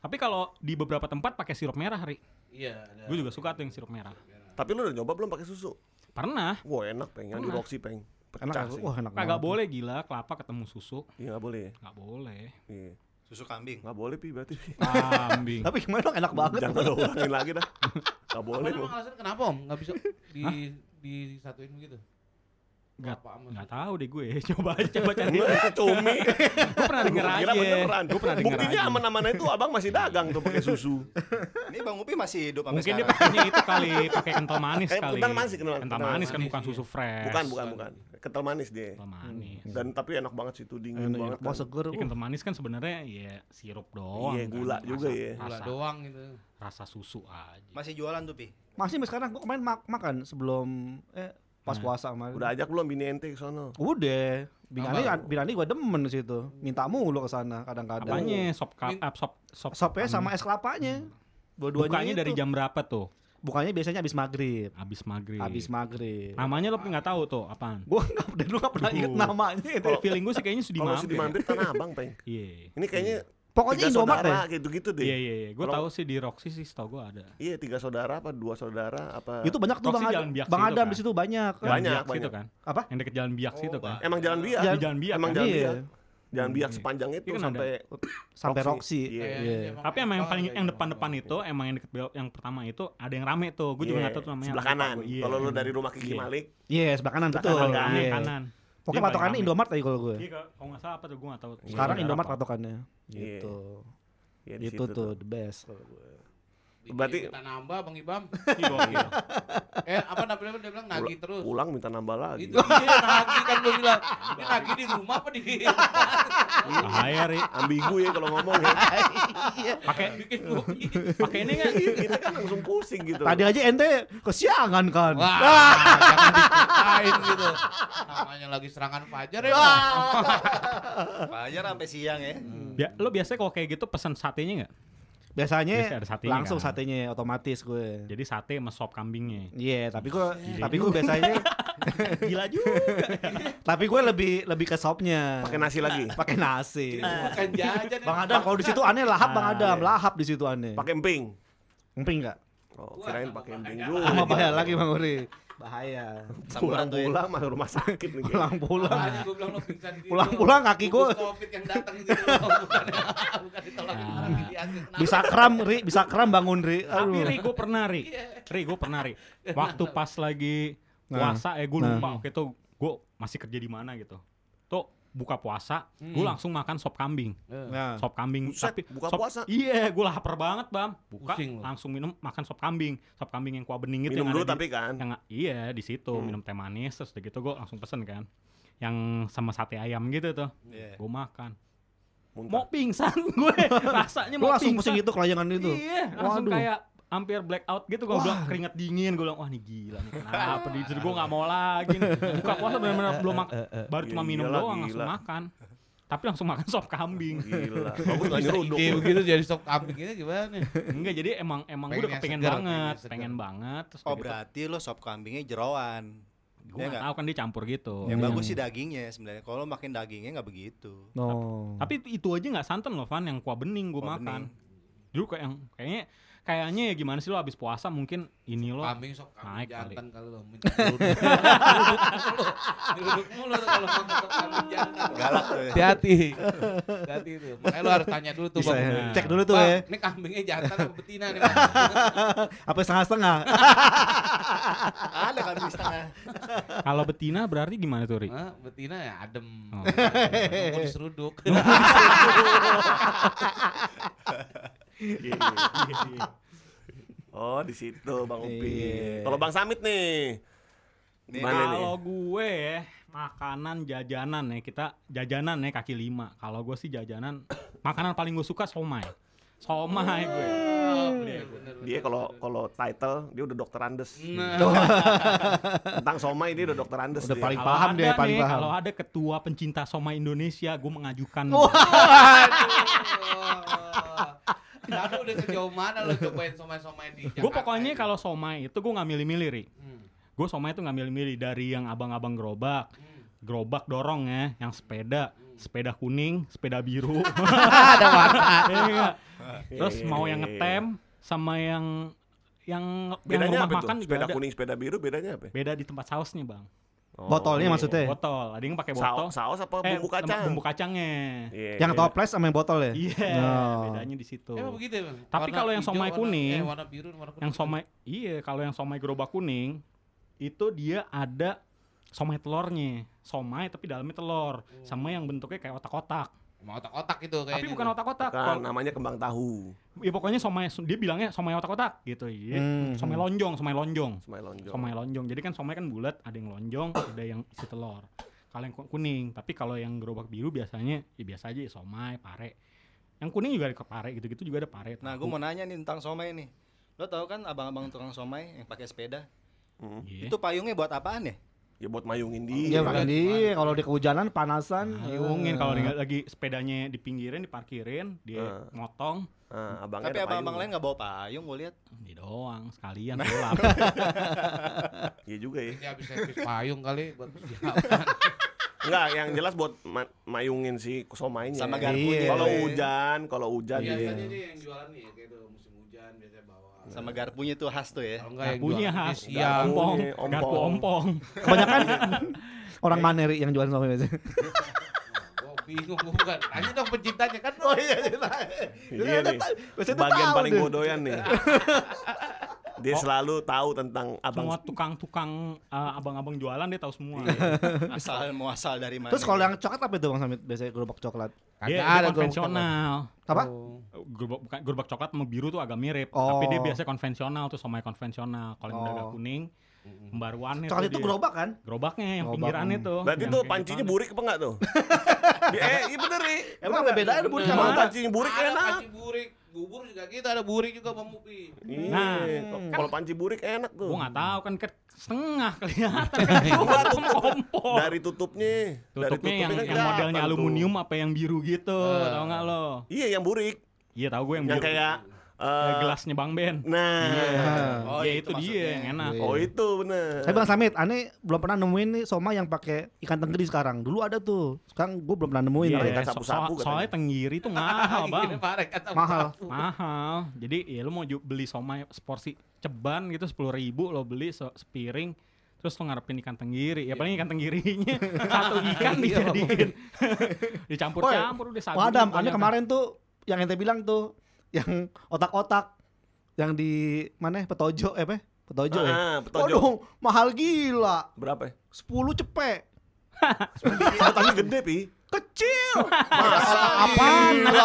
Tapi kalau di beberapa tempat pakai sirup merah, Ri. Iya, ada. Gue juga suka tuh yang sirup merah. Tapi lu udah nyoba belum pakai susu? Pernah. Wah enak peng, yang di Pernah. Roxy peng. Enak, Pecah sih. wah enak Kagak boleh gila kelapa ketemu susu. Iya nggak boleh. Nggak boleh. Iya. Susu kambing. Nggak boleh pi berarti. Pi. Kambing. Tapi gimana dong enak banget. Jangan lo ulangin lagi dah. Nggak Apa boleh emang alasan kenapa om nggak bisa di disatuin begitu? Nggak susu. tahu deh gue. Coba aja coba cari. Enggak, cumi. gue pernah denger aja. kira beneran. Gue pernah denger Buktinya aja. aman-aman itu abang masih dagang tuh pakai susu. Ini Bang Upi masih hidup sampai Mungkin dia sekarang. pakainya itu kali, pakai kental manis Eh, kali. kental manis, kental- Kental manis kan manis, bukan iya. susu fresh. Bukan, bukan, bukan. Kental manis dia. Kental manis. Dan tapi enak banget sih itu dingin Enak, banget. kan. seger. Ya, kental manis kan sebenarnya ya sirup doang. Iya, kan. gula juga Rasa- ya. Gula Rasa, doang gitu. rasa susu aja. Masih jualan tuh Pi. Masih sampai sekarang gua kemarin mak- makan sebelum eh pas puasa kemarin. Udah ajak belum bini ente ke sono? Udah. Binani Apa? Binani gua demen di situ. Minta mulu ke sana kadang-kadang. Apanya sop ka- Min- eh, sop sop Sopnya sama es kelapanya. Dua-duanya Bukanya dari itu. jam berapa tuh? Bukanya biasanya habis maghrib. Habis maghrib. Habis maghrib. Namanya lo nggak tahu tuh apaan? Gua nggak dari dulu nggak pernah inget namanya. itu. Kalau feeling gue sih kayaknya Sudi Kalau Sudi Mampir. Mampir Tanah Abang, Peng. Iya. Ini kayaknya Pokoknya tiga Indomaret saudara deh. gitu-gitu deh. Iya iya iya. Gue tahu sih di Roxy sih tau gue ada. Iya, tiga saudara apa dua saudara apa? Itu banyak tuh Roxy Bang Adam. Jalan Biak Bang situ Adam kan? di situ banyak. Jalan Banyak, Biak situ banyak. kan? Apa? Yang deket Jalan Biak situ kan? Emang jalan biak. Jalan- Di Jalan Biak. Emang kan? jalan Iya. biak. Jalan biak Iya. sepanjang itu Iya kan ada. sampai Sampai Roxy. Iya. Iya. Tapi emang yang paling yang depan-depan itu emang yang deket belok- yang pertama itu ada yang rame tuh. Gue juga Iya, nggak tahu tuh namanya. Sebelah lupa kanan. gua. Iya. Kalau lu dari rumah Kiki Iya. Malik, Iya, sebelah kanan betul. kanan, kanan, Iya. kanan. Paling patokannya rame. Indomaret tadi kalau gue. Iya, kalau- nggak salah apa tuh gue nggak tahu. Sekarang Indomaret apa. patokannya. Iya. Gitu. ya Itu tuh the best kalau gue. Berarti- kita nambah Bang Ibam. Iya, gokil. Eh, apa namanya dia bilang nagih terus. Pulang minta nambah lagi. Itu dia nagih kan gue bilang. Ini nagih di rumah apa di Bahaya, Ri. Ambigu ya kalau ngomong ya. Pakai bikin kopi. pakai ini nggak? Kita kan langsung pusing gitu. Tadi aja ente kesiangan kan. Wah, jangan diceritain gitu. Namanya lagi serangan fajar ya. Fajar sampai siang ya. Lo biasanya kalau kayak gitu pesan satenya nggak? Biasanya langsung kan? satenya otomatis gue. Jadi sate sama sop kambingnya. Iya, tapi gue tapi gue biasanya Gila juga. tapi gue lebih lebih ke sopnya. Pakai nasi lagi. Pakai nasi. Bukan jajan. Bang Adam kalau di situ aneh lahap Bang Ah, Adam, iya. lahap di situ aneh. Pakai emping. Emping enggak? Oh, kirain pakai emping Sama juga. bahaya lagi Bang Uri. Bahaya. Ya. Pulang-pulang masuk rumah sakit nih. lo pingsan gitu. Pulang-pulang kaki gue Covid yang datang gitu. Bukan, ditolongin bisa kram, Ri, bisa kram bangun, Ri. Tapi. Ri, gue pernah Ri. Ri, gue pernah Ri. Waktu pas lagi puasa ya gue Nah. lupa waktu itu gue masih kerja di mana gitu. Tuh buka puasa, gue Hmm. langsung makan sop kambing. Nah. Sop kambing Buset, tapi buka sop- puasa. Iya, gue lapar banget, Bam. Buka Pusing langsung minum makan sop kambing. Sop kambing yang kuah bening itu Minum yang dulu ada di- tapi kan. yang iya di situ Hmm. minum teh manis terus udah gitu gue langsung pesen kan. Yang sama sate ayam gitu tuh. Iya. Gue makan. Muntah. Mau pingsan gue. Rasanya Gue mau langsung pingsan. pusing gitu kelayangan itu. Iya, langsung Waduh. kayak hampir blackout gitu gue bilang keringet dingin gue bilang wah nih gila nih kenapa di situ gue nggak mau lagi nih. buka puasa benar-benar belum mak baru cuma minum Gila, doang langsung gila. makan tapi langsung makan sop kambing Gila. Bagus nggak Bisa nyeruduk. begitu jadi sop kambing ini gimana? enggak jadi emang emang gue udah kepengen banget pengen banget terus Oh gitu, berarti lo sop kambingnya jeroan. gue Ya nggak nggak? tahu kan dia campur gitu Yang Hmm. bagus sih dagingnya sebenarnya. Kalau makin dagingnya nggak begitu. No. tapi itu aja nggak santan loh Van yang kuah bening gue makan bening. dulu kayak yang kayaknya kayaknya ya gimana sih lo abis puasa mungkin ini lo Kambing sop kambing naik kali. jantan kalau lo duduk mulu. Kalau sop kambing jantan. Galak tuh ya. Hati-hati. Hati-hati tuh. Makanya lo harus tanya dulu tuh Bang. ya. Nah. Cek dulu tuh Bang, ya. Ini kambingnya jantan apa betina nih? Bang? Apa setengah-setengah? Ada kambing setengah. kalau betina berarti gimana tuh Ri? Hah, betina ya adem. Oh. Nunggu diseruduk. Iya. Oh, di situ Bang Upi. Iya. Kalau Bang Samit nih. Kalau gue ya, makanan jajanan ya kita jajanan ya kaki lima. Kalau gue sih jajanan makanan paling gue suka somai. Somai gue. Dia kalau kalau title dia udah dokter Andes. Nah, Tentang somai dia udah dokter Andes. Udah dia. paling Kalau paham deh, paling nih, paham. Kalau ada ketua pencinta somai Indonesia, gue mengajukan. Udah sejauh mana lo cobain somai-somai di Jakarta? Gue pokoknya kalau somai itu gue nggak milih-milih, Ri. Hmm. Gue somai itu nggak milih-milih dari yang abang-abang gerobak, gerobak dorong ya, yang sepeda, sepeda kuning, sepeda biru. ada warna. Iya nggak? Terus Iya, mau iya, yang iya. ngetem sama yang yang yang Bedanya rumah apa makan tuh? Sepeda kuning, sepeda biru bedanya apa? Beda di tempat sausnya, Bang. Oh, Botolnya iya. maksudnya? Botol, ada yang pakai botol. Saus, saus apa Eh, bumbu kacang? Bumbu kacangnya. Iya, Yang iya. toples sama yang botol ya? Iya, Oh. bedanya di situ. Emang begitu ya, Bang? Tapi Warna kalau yang somai warna- kuning, eh, warna biru, warna kuning. Yang somai, iya kalau yang somai gerobak kuning itu dia ada somai telurnya, somai tapi dalamnya telur, sama yang bentuknya kayak otak-otak. Emang otak-otak itu kayaknya. Tapi bukan otak-otak. Kan Kalau- namanya kembang tahu. Ya pokoknya somai, dia bilangnya somai otak-otak gitu. Iya. Hmm. Somai lonjong, somai lonjong. Semai lonjong. Somai lonjong. Jadi kan somai kan bulat, ada yang lonjong, ada yang isi telur. Kalau yang ku- kuning, tapi kalau yang gerobak biru biasanya ya biasa aja ya somai, pare. Yang kuning juga ada ke pare gitu-gitu juga ada pare. Nah, gue mau nanya nih tentang somai nih. Lo tau kan abang-abang tukang somai yang pakai sepeda? Hmm. Iya. Itu payungnya buat apaan ya? Ya buat mayungin Iya dia. makan dia kalau dia kehujanan panasan. Ayungin kalau dia lagi sepedanya dipinggirin, diparkirin, dia Eh. motong, Nah, abangnya Tapi abang-abang lain nggak bawa payung gue lihat. dia doang sekalian gelap. Iya juga ya. Dia habis servis payung kali buat. Enggak, yang jelas buat ma- mayungin si somainya. Sama Iya. garpunya. Kalau Boy. hujan, kalau hujan Iya. Biasanya dia. nih yang jualan nih kayak itu musim hujan biasanya bawa. Sama garpunya tuh khas tuh ya. Kalau enggak yang Garpunya khas, siang. ompong, Ompong. garpu ompong. Kebanyakan orang Maneri yang jualan somai biasanya. Gua bingung gua bukan. Tanya dong penciptanya kan. Oh iya, Iya nih. Biasanya tuh Bagian paling bodoyan nih. Dia selalu tahu tentang abang Semua tukang-tukang eh, abang-abang jualan dia tahu semua. Asal mau asal dari mana. Terus kalau yang coklat apa itu Bang Samit? Biasanya gerobak coklat. Kagak dia ada gua konvensional. Apa? Oh. Gerobak bukan gerobak coklat sama biru tuh agak mirip, Oh. tapi dia biasanya konvensional tuh somai konvensional. Kalau yang udah agak Oh. kuning, pembaruannya Coklat itu dia. gerobak kan? gerobaknya yang Gerobak, pinggirannya hmm. tuh. Berarti yang tuh pancinya burik apa enggak tuh? Eh, iya bener nih. Emang ada bedanya ada burik sama pancinya burik Ada enak. panci burik, bubur juga kita ada burik juga Bang Mupi. Iya. Nah, kalau panci burik enak tuh. Gua nggak tahu kan ke setengah kelihatan kan Enggak, kompor. Dari tutupnya. Dari Tutupnya yang, kan yang modelnya tuh. aluminium apa yang biru gitu, Eh. tau nggak lo? Iya, yang burik. Iya tahu gue yang, Yang biru. kayak Kayak eh, gelasnya Bang Ben. Nah. Oh, ya itu itu, dia yang enak. Iya. Oh, itu bener. Saya Bang Samit, aneh belum pernah nemuin nih soma yang pakai ikan tenggiri sekarang. Dulu ada tuh. Sekarang gue belum pernah nemuin. Iya, ikan sapu-sapu so- soalnya tenggiri tuh mahal bang, Gini, Pak, kata Mahal. mahal. Jadi ya lu mau beli somai seporsi ceban gitu sepuluh ribu lo beli se- sepiring, terus lo ngarepin ikan tenggiri. Ya paling ikan tenggirinya satu ikan dijadiin, dicampur-campur udah sagu. Oh Adam, aneh kemarin tuh yang ente bilang tuh yang otak-otak yang di mana Petojo eh apa? Petojo ya. Ah, petojo. Waduh, mahal gila. Berapa ya? 10 cepek. Tapi gede, Pi. Kecil. Masa Apaan? Gila,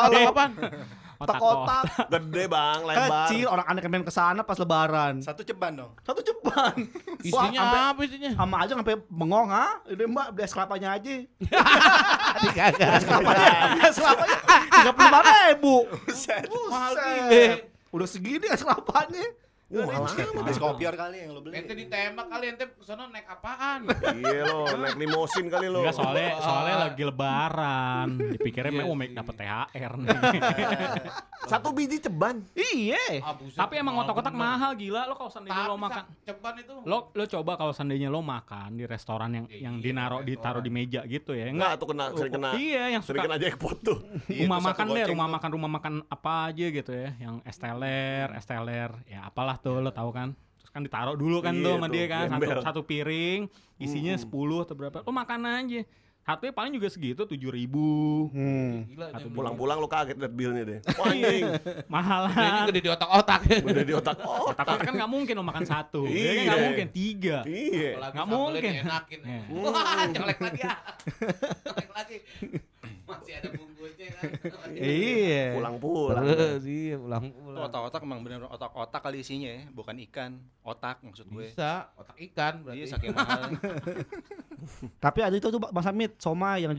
Otak-otak. Gede, Bang, lebar. Kecil orang aneh main ke sana pas lebaran. Satu ceban dong. Satu ceban. Isinya Wah, sampai apa isinya? sama aja sampai bengong ha? Ini Mbak beli es kelapanya aja. Es kelapanya, es kelapanya tiga puluh lima ribu. Buset. Mahal. Udah segini es kelapanya. Wah, lama. Habis kopior kali yang lo beli. Ente ditembak kali ente ke sana naik apaan? Iya lo, naik limosin kali lo. Enggak soalnya soalnya lagi lebaran. Dipikirnya mau make dapet THR nih. Satu biji ceban. Iya. Ah, Tapi emang otak-otak mahal gila lo kalau seandainya Tapi lo makan ceban itu. lo lo coba kalau seandainya lo makan di restoran yang Iya, yang iya, dinaro ditaruh di meja gitu ya Enggak, tuh kena sering kena. iya yang Sering kena jackpot tuh. Iya, rumah satu makan deh rumah makan rumah makan apa aja gitu ya yang esteller esteller ya apalah tuh lo tahu kan terus kan ditaruh dulu kan Iya tuh sama tuh, dia kan satu satu piring isinya. 10 atau berapa lo makan aja satunya paling juga segitu tujuh ribu Hmm. Gila, Satu Pulang-pulang lo kaget liat billnya deh. Wah anjing. mahal Kayaknya gede di otak-otak. Udah di otak. Tapi kan nggak mungkin lo makan satu ya kan nggak Iya. mungkin tiga iya. Nggak mungkin. dienakin. Iya. Wah, colek lagi ya. Colek lagi. Masih ada bungkusnya kan. Iya. Pulang-pulang. Terus iya pulang-pulang. Otak-otak emang bener otak-otak kali isinya ya, bukan ikan. Otak maksud gue. Bisa, otak ikan berarti. Iya saking mahal. Tapi ada itu tuh Bang Samit, somai yang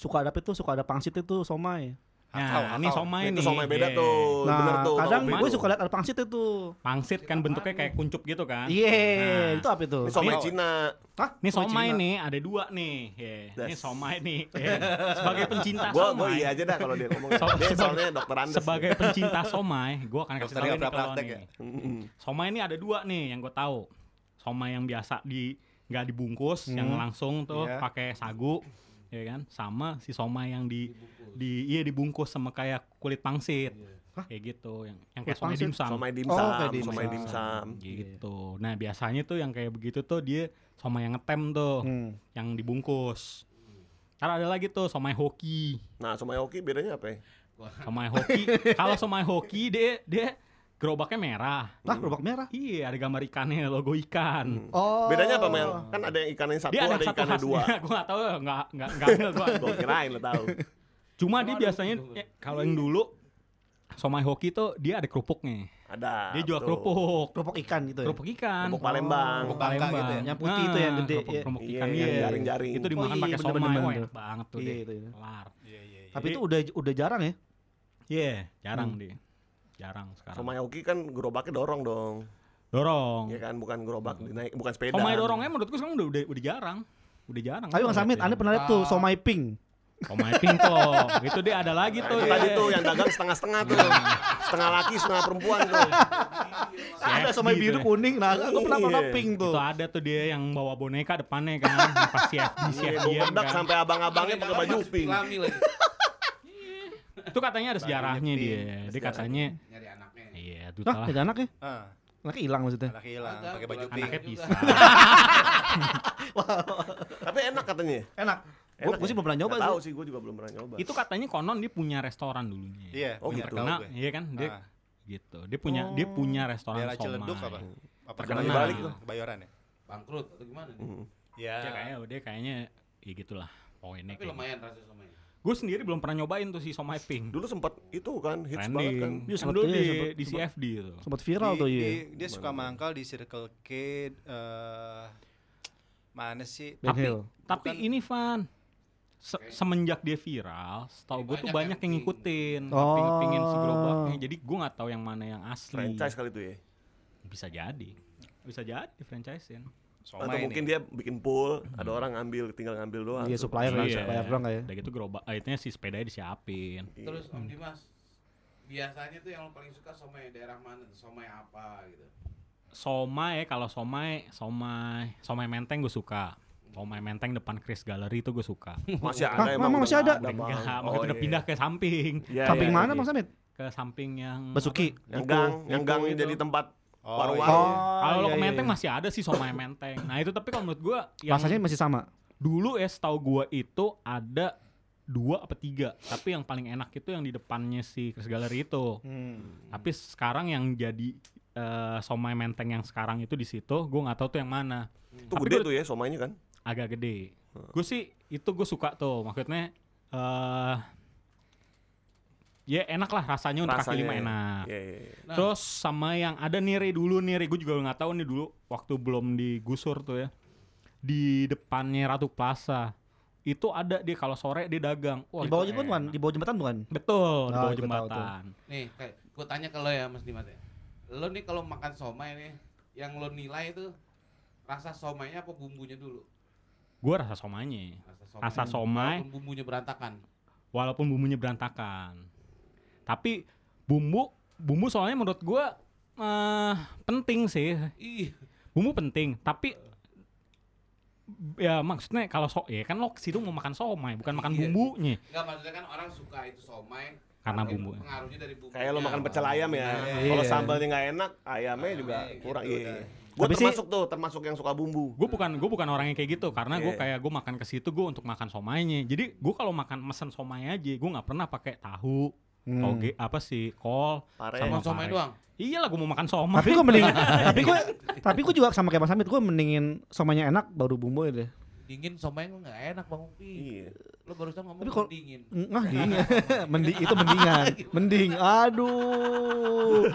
suka ada itu suka ada pangsit itu somai. Nah ini somai nih Itu somai beda Iya. tuh. Bener Nah, tuh. kadang gue suka lihat ada pangsit itu. pangsit kan bentuknya kayak kuncup gitu kan Iya, Nah. itu apa itu? Ini somai Ini- Cina. Hah? Ini Somai somai Cina. nih ada dua nih, ya. Ini somai nih. ya. Sebagai pencinta Gua gua somai, iya aja dah kalau dia ngomong. So- Dia sebagai- soalnya dokter Andes. sebagai pencinta somai, gua akan kasih yang nih kalau nih. ya? Somai ini ada dua nih yang gue tahu. Somai yang biasa di nggak dibungkus, yang Hmm. langsung tuh Iya. pakai sagu, ya kan? Sama si somai yang di di iya dibungkus sama kayak kulit pangsit. Kayak gitu, yang yang kayak Kulit somai dimsum. Somai Oh, dimsum, kayak dimsum. somai dimsum. gitu. Nah, biasanya tuh yang kayak begitu tuh dia somai yang ngetem tuh, Hmm. yang dibungkus. Ntar ada lagi tuh somai hoki. Nah, somai hoki bedanya apa ya? Somai hoki. Kalau somai hoki dia dia gerobaknya merah. Lah, gerobak merah. Iya, ada gambar ikannya, logo ikan. Oh. Bedanya apa, Mel? Kan ada yang ikannya satu, Dia ada, ada satu ikannya dua. Gua gak tahu, enggak enggak enggak enggak gua. Gua kirain lo tahu. Cuma dia Aduh, biasanya eh, kalau yang dulu somai hoki tuh dia ada kerupuknya. Ada. Dia jual betul. kerupuk. Kerupuk ikan gitu ya. Kerupuk ikan. Kerupuk Palembang. Kerupuk Bangka gitu ya? Yang putih itu yang gede, Kerupuk, iya. kerupuk Iya, ikan yang iya. jaring-jaring. Itu dimakan Oh iya, pakai somai. bener, bener. enak banget tuh Iya, deh. itu, itu. Kelar. Iya iya iya. Tapi itu udah udah jarang ya. Iya, jarang Hmm. dia. Jarang sekarang. Somai hoki kan gerobaknya dorong dong. Dorong. Ya kan, bukan gerobak naik, bukan sepeda. Somai dorongnya menurut gue sekarang udah, udah, udah jarang. Udah jarang. Ayo Bang Samit, Anda pernah lihat tuh somai pink? Somai pink tuh. itu dia ada lagi Nah, tuh. itu ya. tadi tuh yang dagang setengah-setengah tuh. setengah laki, setengah perempuan tuh. Ada CFD somai biru tuh. kuning, nah aku pernah pernah Iya. pink tuh. Itu ada tuh dia yang bawa boneka depannya kan. Pas Iya, gua bedak kan. sampai abang-abangnya pakai baju pink. Itu katanya ada sejarahnya dia. Dia katanya Nyari anaknya. Iya, Hah, duta lah. ada anaknya? Ah, Anaknya hilang maksudnya. anak hilang pakai baju pink. Anaknya bisa. Tapi enak katanya. Enak. Gue Enak sih ya? belum pernah nyoba sih. tahu sih, gue juga belum pernah nyoba. Itu katanya konon dia punya restoran dulunya. Iya, Oh, punya gitu. gue. iya kan dia Ah, gitu. Dia punya dia punya restoran daerah somai. Ciledug apa? Apa Terkenal. Balik tuh. Kebayoran ya? Bangkrut atau gimana nih? Hmm. Ya. Dia kayaknya dia kayaknya ya gitulah. Poinnya Tapi lumayan rasa somai. Gue sendiri belum pernah nyobain tuh si somai pink. Dulu sempat itu kan hits banget kan. Trending. Iya, Kan sempet dulu iya, di, sempet- di sempet. CFD itu. Sempat viral Di- tuh iya. di- Dia suka mangkal di Circle K eh mana sih? Ben Tapi Hill. tapi Bukan- ini Van se- semenjak dia viral, setahu gue tuh Banyak yang yang ngikutin, Oh. pingin pingin si gerobaknya. Jadi gue nggak tahu yang mana yang asli. Franchise kali itu ya. Bisa jadi, bisa jadi franchisein. Atau Somai mungkin nih. dia bikin pool, ada orang ngambil, tinggal ngambil doang. Iya, supplier lah, Iya. supplier doang kayak. Udah gitu gerobak, ah, itunya si sepedanya disiapin. Iya. Terus Om Dimas, biasanya tuh yang lo paling suka somai daerah mana? Somai apa gitu? Somai kalau somai, somai, somai menteng gue suka. Somai menteng depan Chris Gallery itu gue suka. Masih Hah, ada emang emang udah masih ada? nggak Enggak, maksudnya udah iya. pindah ke samping, Iya, Samping iya, mana iya. Bang Samit? ke samping yang Basuki. Yang gang, yang gang itu. jadi tempat Oh, warung-warung. iya. Kalau lo iya, ke iya, Menteng iya. masih ada sih somai menteng. Nah itu tapi kalau menurut gua yang Rasanya masih sama. dulu ya setahu gua itu ada dua apa tiga. Tapi yang paling enak itu yang di depannya si Chris Gallery itu. Tapi sekarang yang jadi eh, somai menteng yang sekarang itu di situ, gua nggak tahu tuh yang mana. Itu Tapi gede gua- tuh ya somainya kan. Agak gede. Gue sih itu gue suka tuh. Maksudnya eh ya enak lah rasanya untuk kaki lima ya. enak. Iya, iya. Nah. Terus sama yang ada niri dulu niri gue juga nggak tahu nih dulu waktu belum digusur tuh ya di depannya Ratu Plaza itu ada dia kalau sore dia dagang. Wah, Di bawah jembatan bukan? Di bawah jembatan bukan? Betul di Ah, bawah jembatan. Nih, kayak gue tanya ke lo ya Mas Dimas ya. Lo nih kalau makan somai nih, yang lo nilai itu rasa somainya apa bumbunya dulu? Gue rasa somanya. Rasa somai. Rasa somai Walaupun bumbunya berantakan. walaupun bumbunya berantakan. Tapi bumbu bumbu soalnya menurut gue eh penting sih. Ih, Bumbu penting, tapi ya maksudnya kalau so ya kan lo ke situ mau makan somai bukan makan Iya. bumbunya enggak maksudnya kan orang suka itu somai karena bumbu. Pengaruhnya dari bumbu. Kayak lo makan pecel ayam ya. Iya. Kalau sambalnya nggak enak, ayamnya juga gitu kurang. udah. Iya. Gue Tapi sih- termasuk tuh, termasuk yang suka bumbu. gue bukan gue bukan orang yang kayak gitu karena gue Iya. kayak gue makan ke situ gue untuk makan somainya jadi gue kalau makan mesen somai aja gue nggak pernah pakai tahu Hmm. toge apa sih kol Pare. Sama somai doang. iyalah gue mau makan somai Tapi gue mending tapi gue tapi gue juga sama kayak Bang Samit, gue mendingin somanya enak baru bumbu ya deh. Dingin somai enggak enak Bang Upi. Iya. Lo barusan ngomong Tapi kalau- dingin. Nah, dingin. Mending itu mendingan. Mending. Aduh.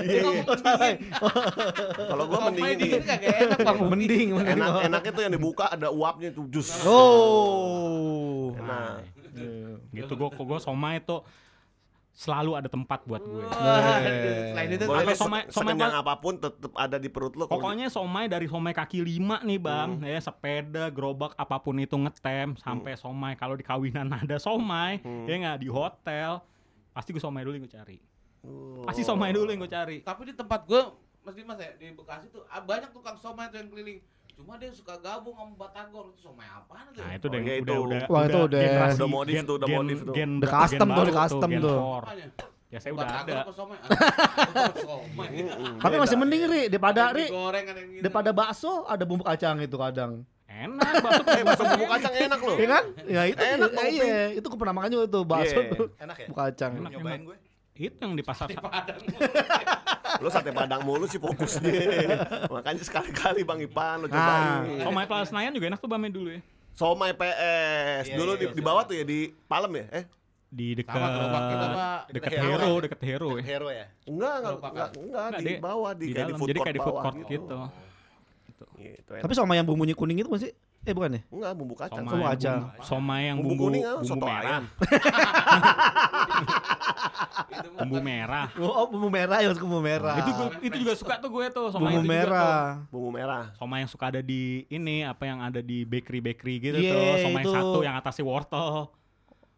Iya, iya. Oh. Kalau gue mending dingin kagak enak Bang Upi. Mending, mending. Enak, enaknya tuh yang dibuka ada uapnya tuh jus. Oh. Enak. Gitu gue gue somai itu selalu ada tempat buat gue Selain itu Boleh somai- somai apa- apa pun tetap ada di perut lo. Pokoknya somai dari somai kaki lima nih bang, ya sepeda, gerobak apa pun itu ngetem sampai somai. Kalau di kawinan ada somai, Hmm. ya nggak di hotel, pasti gue somai dulu yang gue cari. Oh. Pasti somai dulu yang gue cari. Tapi di tempat gua Mas Dimas ya di Bekasi tuh banyak tukang somai tuh yang keliling. Cuma dia suka gabung sama batagor itu somai apaan tuh? Nah itu Oh, udah iya, udah itu. udah Wah, itu udah- generasi udah modif tuh, udah modif tuh. gen, Udah gen custom tuh, udah custom gen tuh. Ya saya udah ada. apa? Ah, somai. Tapi masih mending Ri daripada Ada Ri gitu. daripada bakso ada bumbu kacang itu kadang. Enak bakso Eh, bakso bumbu kacang enak loh. Iya kan? Ya itu Enak, Bang iya, itu gue pernah makan juga tuh bakso Iya. tuh Enak ya? bumbu kacang. Enak, Nyobain gue. Itu yang di pasar Di Padang. Lo sate padang mulu sih fokusnya. Makanya sekali-kali Bang Ipan lo Nah. cobain. Somai Plaza Senayan juga enak tuh bame dulu ya. Somai PS. Iya, Dulu iya, di, iya. di bawah tuh ya di Palem ya? Eh, Di dekat dekat Hero. Hero, dekat Hero ya. Hero ya? enggak, enggak, enggak, enggak, Nggak, di bawah di, Di kayak di food jadi court kayak di food bawah court gitu. Gitu, enak. Tapi sama yang bumbunya kuning itu masih Eh bukan nih. Enggak, bumbu kacang. Bumbu kacang. bumbu- somai yang Bumbu bumbu, kuning, bumbu soto merah. mah Bumbu merah. Oh, bumbu merah ya bumbu merah. Itu gua, itu juga suka tuh gue tuh somai bumbu itu juga tuh. merah. Bumbu merah. Somai yang suka ada di ini apa yang ada di bakery bakery gitu Iya, tuh. Somai itu. satu yang atasnya wortel,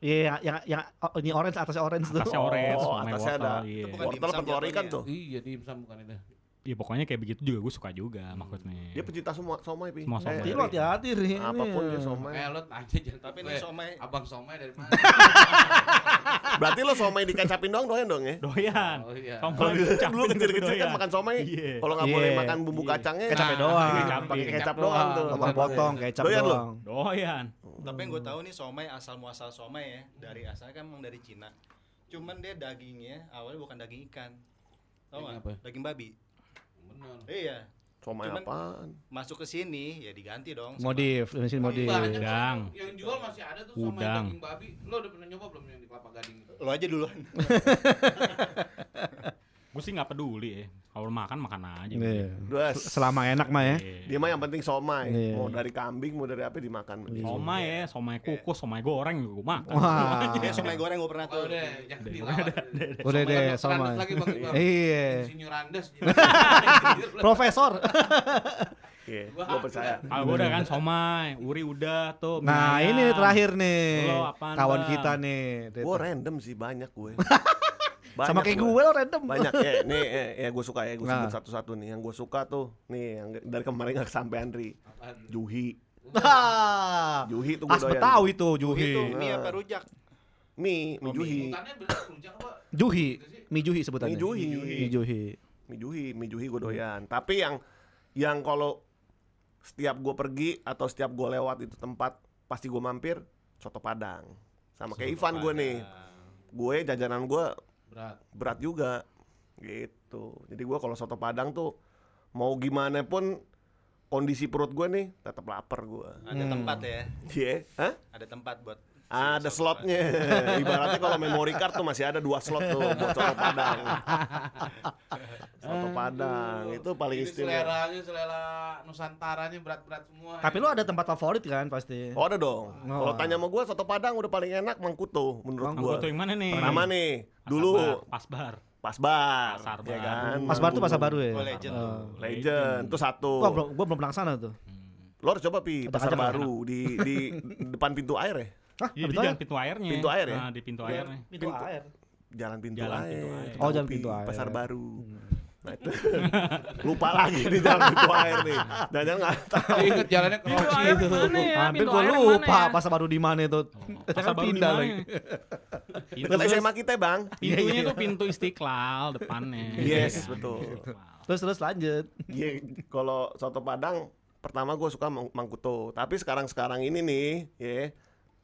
Iya, yang, yang, yang oh, ini orange atasnya orange tuh. atasnya orange, Oh, atasnya wortel. ada. Iya. Itu bukan Wortel dimsum pentul ikan jatuhnya. tuh. Iya, dimsum bukan itu. Iya pokoknya kayak begitu juga gue suka juga maksudnya. Dia pecinta semua somai, Pi. Semua somai. Jadi lu hati-hati nih. Apa pun dia somai. Kayak lo aja jangan Tapi nih somai Abang somai dari mana? Berarti lo somai dikecapin doang doyan dong ya? Doyan. Oh iya. Somai dulu kecil-kecil kan doyan. makan somai. Iya. Kalau nggak Iya. boleh makan bumbu Iya. kacangnya, Kecapnya nah, doang. pakai Kecap kecap Kecap doang tuh. Potong-potong kecap Doyan lu? doang. Doyan. Tapi yang gue tahu nih somai asal muasal somai ya dari asalnya kan emang dari Cina. Cuman dia dagingnya awalnya bukan daging ikan. Tahu Daging nggak? apa? Daging babi. Iya. Somai Cuman- apaan? Masuk ke sini ya diganti dong. Modif, di sini modif. Banyak kan Udang. Yang jual masih ada tuh sama Udang. daging babi. Lo udah pernah nyoba belum yang di Kelapa Gading itu? Lo aja duluan. Gue sih nggak peduli ya. Kalau makan makan aja. Iya. Dua. Selama enak mah ya. Iya. Dia mah yang penting somai. Iya. Mau dari kambing, mau dari apa dimakan. Somai ya, somai kukus, somai goreng gue makan. Wah. Ya somai goreng gue pernah tuh. udah, jangan Udah, dilawan. Udah deh, lagi Bang Iqbal. Iya. Profesor. Iya, Gua gue percaya. Kalau gue udah kan somai, Uri udah tuh. Nah, ini terakhir nih. Kawan kita nih. Gue random sih banyak gue. Sama kayak gue lo random. Banyak ya, nih eh, ya gue suka ya, gue Nah. sebut satu-satu nih. Yang gue suka tuh, nih yang dari kemarin gak kesampean Ri. Apaan? Juhi. Ah. Juhi tuh gue As doyan. Betawi itu Juhi. Itu mie apa rujak? Mie, mie Oh, Juhi. Apa? Juhi. Mi Juhi sebutannya. Mie Juhi. Mi Juhi. Mie Juhi, mie Juhi gue doyan. Tapi yang yang kalau setiap gue pergi atau setiap gue lewat itu tempat pasti gue mampir soto Padang. Sama kayak Ivan gue nih. Gue jajanan gue Berat. berat juga gitu. Jadi gue kalau soto Padang tuh mau gimana pun kondisi perut gue nih tetap lapar gue. Ada tempat ya. Iya, Hah? Ada tempat buat Ada slotnya. Ibaratnya kalau memory card tuh masih ada dua slot tuh buat soto Padang. Soto Padang itu paling istimewa. seleranya, selera Nusantaranya berat-berat semua. Tapi lu ada tempat favorit kan pasti. Oh ada dong. Oh. Kalau tanya sama gue soto Padang udah paling enak Mangkuto menurut Gue tuh gue. yang mana nih? Pertama nih, Pasar dulu Bar, Pas bar. pas bar, Pasar ya kan. Pas baru tuh pasar baru ya. Oh, legend tuh. Oh. Legend itu satu. Gua belum gua belum pernah ke sana tuh. Lo harus coba pi pasar baru di di depan pintu air ya. Hah, Iya, di betul? jalan pintu airnya. Pintu air ya? Nah, di pintu airnya. Pintu air. Jalan pintu Jalan air. pintu air. Oh, jalan Pi, pintu air. Pasar baru. Nah itu lupa lagi di jalan pintu air nih. Dan jangan nggak tahu. Ingat jalannya ke Pintu air itu. mana ya? Hampir Pintu gua air yang lupa ya? pasar baru di mana itu. Pasar baru di pindah mana? lagi. Pintu Dekat SMA kita bang. Pintunya tuh pintu Istiqlal depannya. Yes, Kan, betul. Terus terus lanjut. Iya, kalau soto Padang pertama gue suka Mang- Mangkuto. Tapi sekarang sekarang ini nih, ya,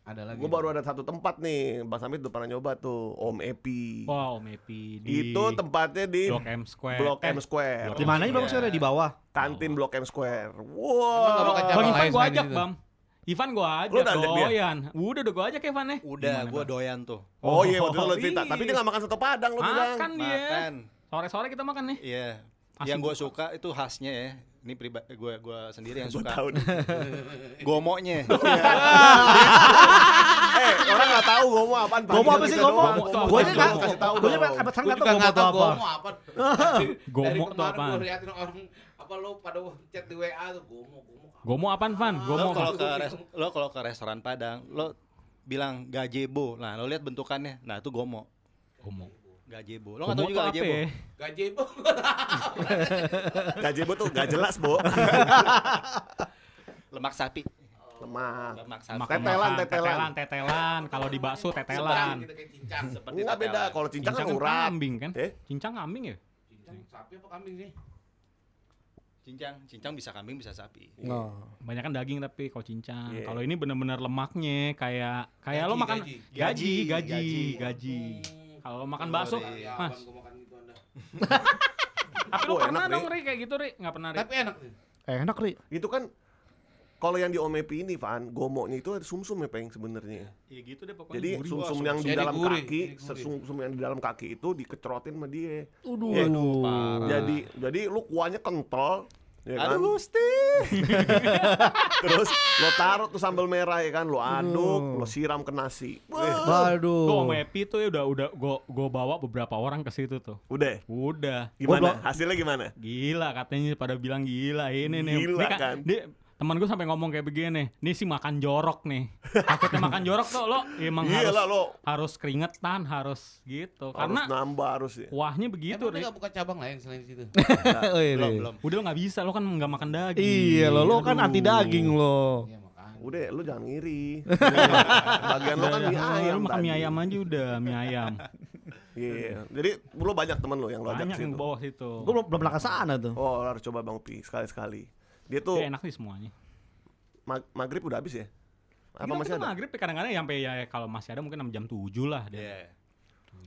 Ada lagi. gue baru ada satu tempat nih. Bang Samit udah pernah nyoba tuh, Om Epi. Wow, Mepi di Itu tempatnya di Blok M Square. Blok Eh, M Square. Blok Di mana sih Bang Iya. Sore di bawah? Kantin Blok M Square. Wow. Bang Ivan selain ajak? Bang. Ivan gua ajak, udah ajak dia? doyan. Udah, udah gua ajak Ivan ya. Udah, gue doyan tuh. Oh iya waktu itu lo Oh, cerita. iya. Tapi dia gak makan soto Padang lo bilang. Makan dia. Makan. Sore-sore kita makan nih. Iya. Asli Yang gue gua- suka itu khasnya ya. Ini pribadi gue gua sendiri yang Gue suka. tahu nih. Gomonya. eh orang gak tahu gue mau apaan. Gua mau apa sih, mau? Gua aja nggak- kasih tahu aja Gue sangat juga tahu nggak tahu gua mau gomo apa. apa. Gomo Dari tuh kemarin apaan? Gue liatin orang apa lo pada chat di WA tuh gomo gomo. Gomo apaan, Van? Gomo kalau apa? ke lo kalau ke restoran Padang, lo bilang gajebo. Nah, lo lihat bentukannya. Nah, itu gomo. Gomo. Gajebo. Lo nggak tahu juga gajebo? ya? Gajebo. Gajebo tuh gak jelas, Bo. Lemak sapi. Lemah. Lemak sapi. Makan- Tetelan, makan, tetelan. tetelan, tetelan. Kalau di bakso tetelan. gitu kayak cincang. Seperti Enggak beda. Kalau cincang kan Cincang urat. kambing kan? Eh? Cincang kambing ya? Cincang sapi apa kambing sih? Cincang, cincang bisa kambing, bisa sapi. Oh. Banyak kan daging tapi kalau cincang. Iya. Kalau ini bener-bener lemaknya kayak kayak lo Gaji, makan gaji. gaji, gaji, Gaji. gaji. Kalau lo makan bakso. Ya, Mas. makan gitu anda. Tapi lo Oh, pernah enak, dong, Ri, kayak gitu, Ri? Nggak pernah, Ri? Tapi enak. Eh, enak, Ri. Itu kan kalau yang di Omepi ini, Van, gomonya itu ada sumsum ya, Peng sebenarnya. Iya gitu deh pokoknya. Jadi gurih. sumsum Wah, yang di dalam gurih, kaki, sumsum yang di dalam kaki itu dikecerotin sama dia. Uduh. Iya. parah. Jadi jadi lu kuahnya kental, Ya kan? Aduh Gusti. Terus lo taruh tuh sambal merah ya kan, lo aduk, lo siram ke nasi. Waduh. Gue sama Epi tuh ya udah udah gue gue bawa beberapa orang ke situ tuh. Udah. Udah. Gimana? Hasilnya gimana? Gila katanya pada bilang gila ini nih. Gila Ini kan? Dia, teman gue sampai ngomong kayak begini, nih sih makan jorok nih. Takutnya makan jorok tuh lo emang Iya harus lah lo. harus keringetan, harus gitu. Harus Karena nambah harus ya. kuahnya begitu, Rik. nggak buka cabang lain selain di situ? Oh, iya, Belum iya. belum. Udah lo nggak bisa, lo kan nggak makan daging. Iya lo, lo kan anti daging lo. Iya makanya. Udah, lu jangan ngiri. Bagian lo kan mie ayam lo makan mie ayam aja udah, mie ayam. Iya. Jadi lu banyak temen lo yang lo ajak Banyak yang situ. bawa situ. Gue belum, belum pernah ke sana tuh. Oh, lo harus coba Bang Upi sekali-sekali. Dia tuh Ya, enak sih semuanya. mag- maghrib udah habis ya? Apa Enggak, masih ada? Maghrib ya, kadang-kadang sampai ya kalau masih ada mungkin 6 jam 7 lah dia. Iya.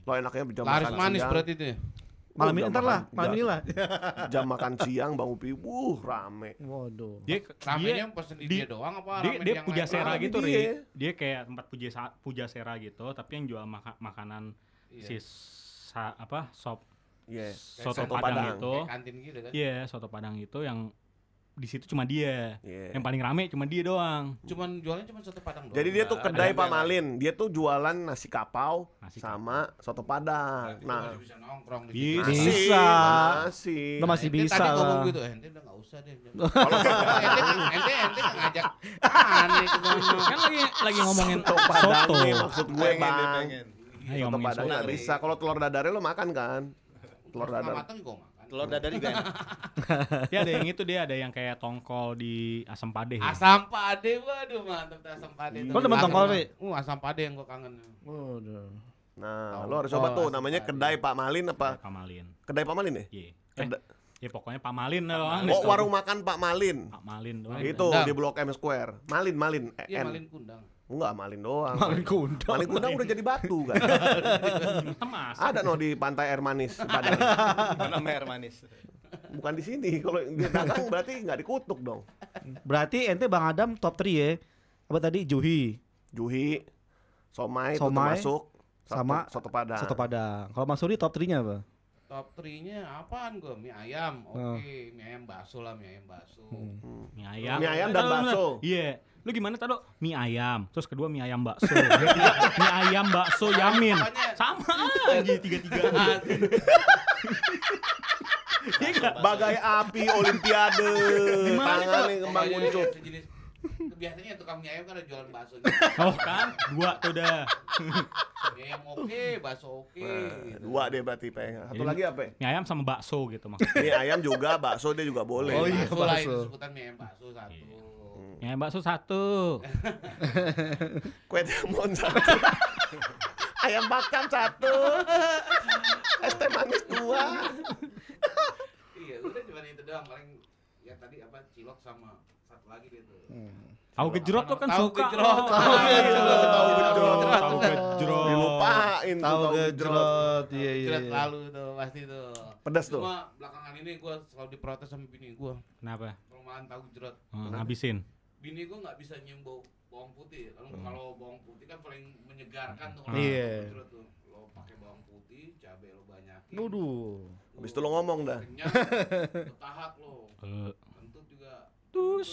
Lo enaknya jam Laris makan manis siang. berarti itu ya? Malam ini ntar lah, malam ini lah. Jam makan siang Bang Upi, wuh rame. Waduh. Dia Ramenya dia pesen di di- dia doang apa dia, dia yang puja sera gitu, dia. Ri. Dia kayak tempat puja puja sera gitu, tapi yang jual maka- makanan Iya. si sa- apa sop Iya. soto, soto padang, Padang. itu. Kantin gitu kan? Iya, soto padang itu yang di situ cuma dia. Iya. Yang paling rame cuma dia doang. Cuman jualnya cuma soto padang doang. Jadi dia tuh Enggak, kedai Pak Malin. Dia tuh jualan nasi kapau Nasi sama soto padang. Berarti Nah, masih bisa nongkrong di Bisa. situ. masih, Bisa. masih. Lo masih Ente bisa tadi ngomong lah. gitu, ente udah nggak usah deh. ente, ente, ngajak aneh. Kan lagi lagi ngomongin Soto padang soto. nih maksud gue bang. Soto padang soto. nggak bisa. Kalau telur dadarnya lo makan kan? Telur dadar. matang juga. Telur dadar juga enak. Dia ada yang itu dia ada yang kayak tongkol di asam padeh. ya. Asam pade, waduh mantap tuh asam pade. tuh. Lo demen tongkol, Ri? Uh, asam pade yang gua kangen. Waduh. Nah, lo harus coba tuh. asam Namanya kedai Pak Malin apa? Pak Malin. Kedai Pak Malin ya? Iya. Eh, ya pokoknya Pak Malin doang. Oh, warung makan Pak Malin. Pak Malin doang. Itu di Blok M Square. Malin, Malin. Eh, Iya malin kundang. Enggak, Malin doang. Malin kundang. Malin kundang udah jadi batu kan. Ada no di pantai air manis di Padang. Mana air manis. Bukan di sini. Kalau dia dagang berarti nggak dikutuk dong. Berarti ente Bang Adam top 3 ya. Apa tadi? Juhi, Juhi, somai, itu Somai, termasuk soto- sama soto padang. Soto Padang. Kalau Mas Suri top 3-nya apa? Top 3-nya apaan gua? Mie ayam. Oke, Oh. mie ayam bakso lah, mie ayam bakso. Hmm. Mie ayam. Mie ayam dan bakso. Iya. Lu gimana tadi? Mie ayam. Terus kedua mie ayam bakso. mie, mie ayam bakso yamin. Sama aja tiga-tiga. Iya? Bagai api olimpiade. Gimana yang kembang muncul. Biasanya tukang mie ayam kan ada jualan bakso. Oh kan? Dua tuh dah. mie ayam oke, bakso oke. Nah, gitu. dua deh berarti pengen. Satu Jadi- lagi apa? ya? Mie ayam sama bakso gitu maksudnya. Mie ayam juga, bakso dia juga boleh. Oh iya, bakso bakso. itu sebutan mie ayam bakso satu. Mie ayam bakso satu. Kue tiamon satu. ayam bakar satu. Es teh manis dua. Iya, udah cuma itu doang paling ya tadi apa cilok sama satu lagi dia tuh. Tahu gejrot lo kan Tahu suka. gejrot. Tahu gejrot. Tahu gejrot. Tahu gejrot. Dilupain tuh Tahu gejrot. gejrot. Iya iya. Cilok iya. lalu tuh pasti tuh. Pedas tuh. Cuma belakangan ini gua selalu diprotes sama bini gua. Kenapa? Kalau makan tahu gejrot. Oh, ngabisin. Bini gua nggak bisa nyium bau bawang putih. Kalau kalau bawang putih kan paling menyegarkan tuh. Hmm. kalau Iya. tahu gejrot tuh. Lo pakai bawang putih, cabai lo banyakin. Duduh. Habis itu lo ngomong dah. Kenyang, lo. Eh, Terus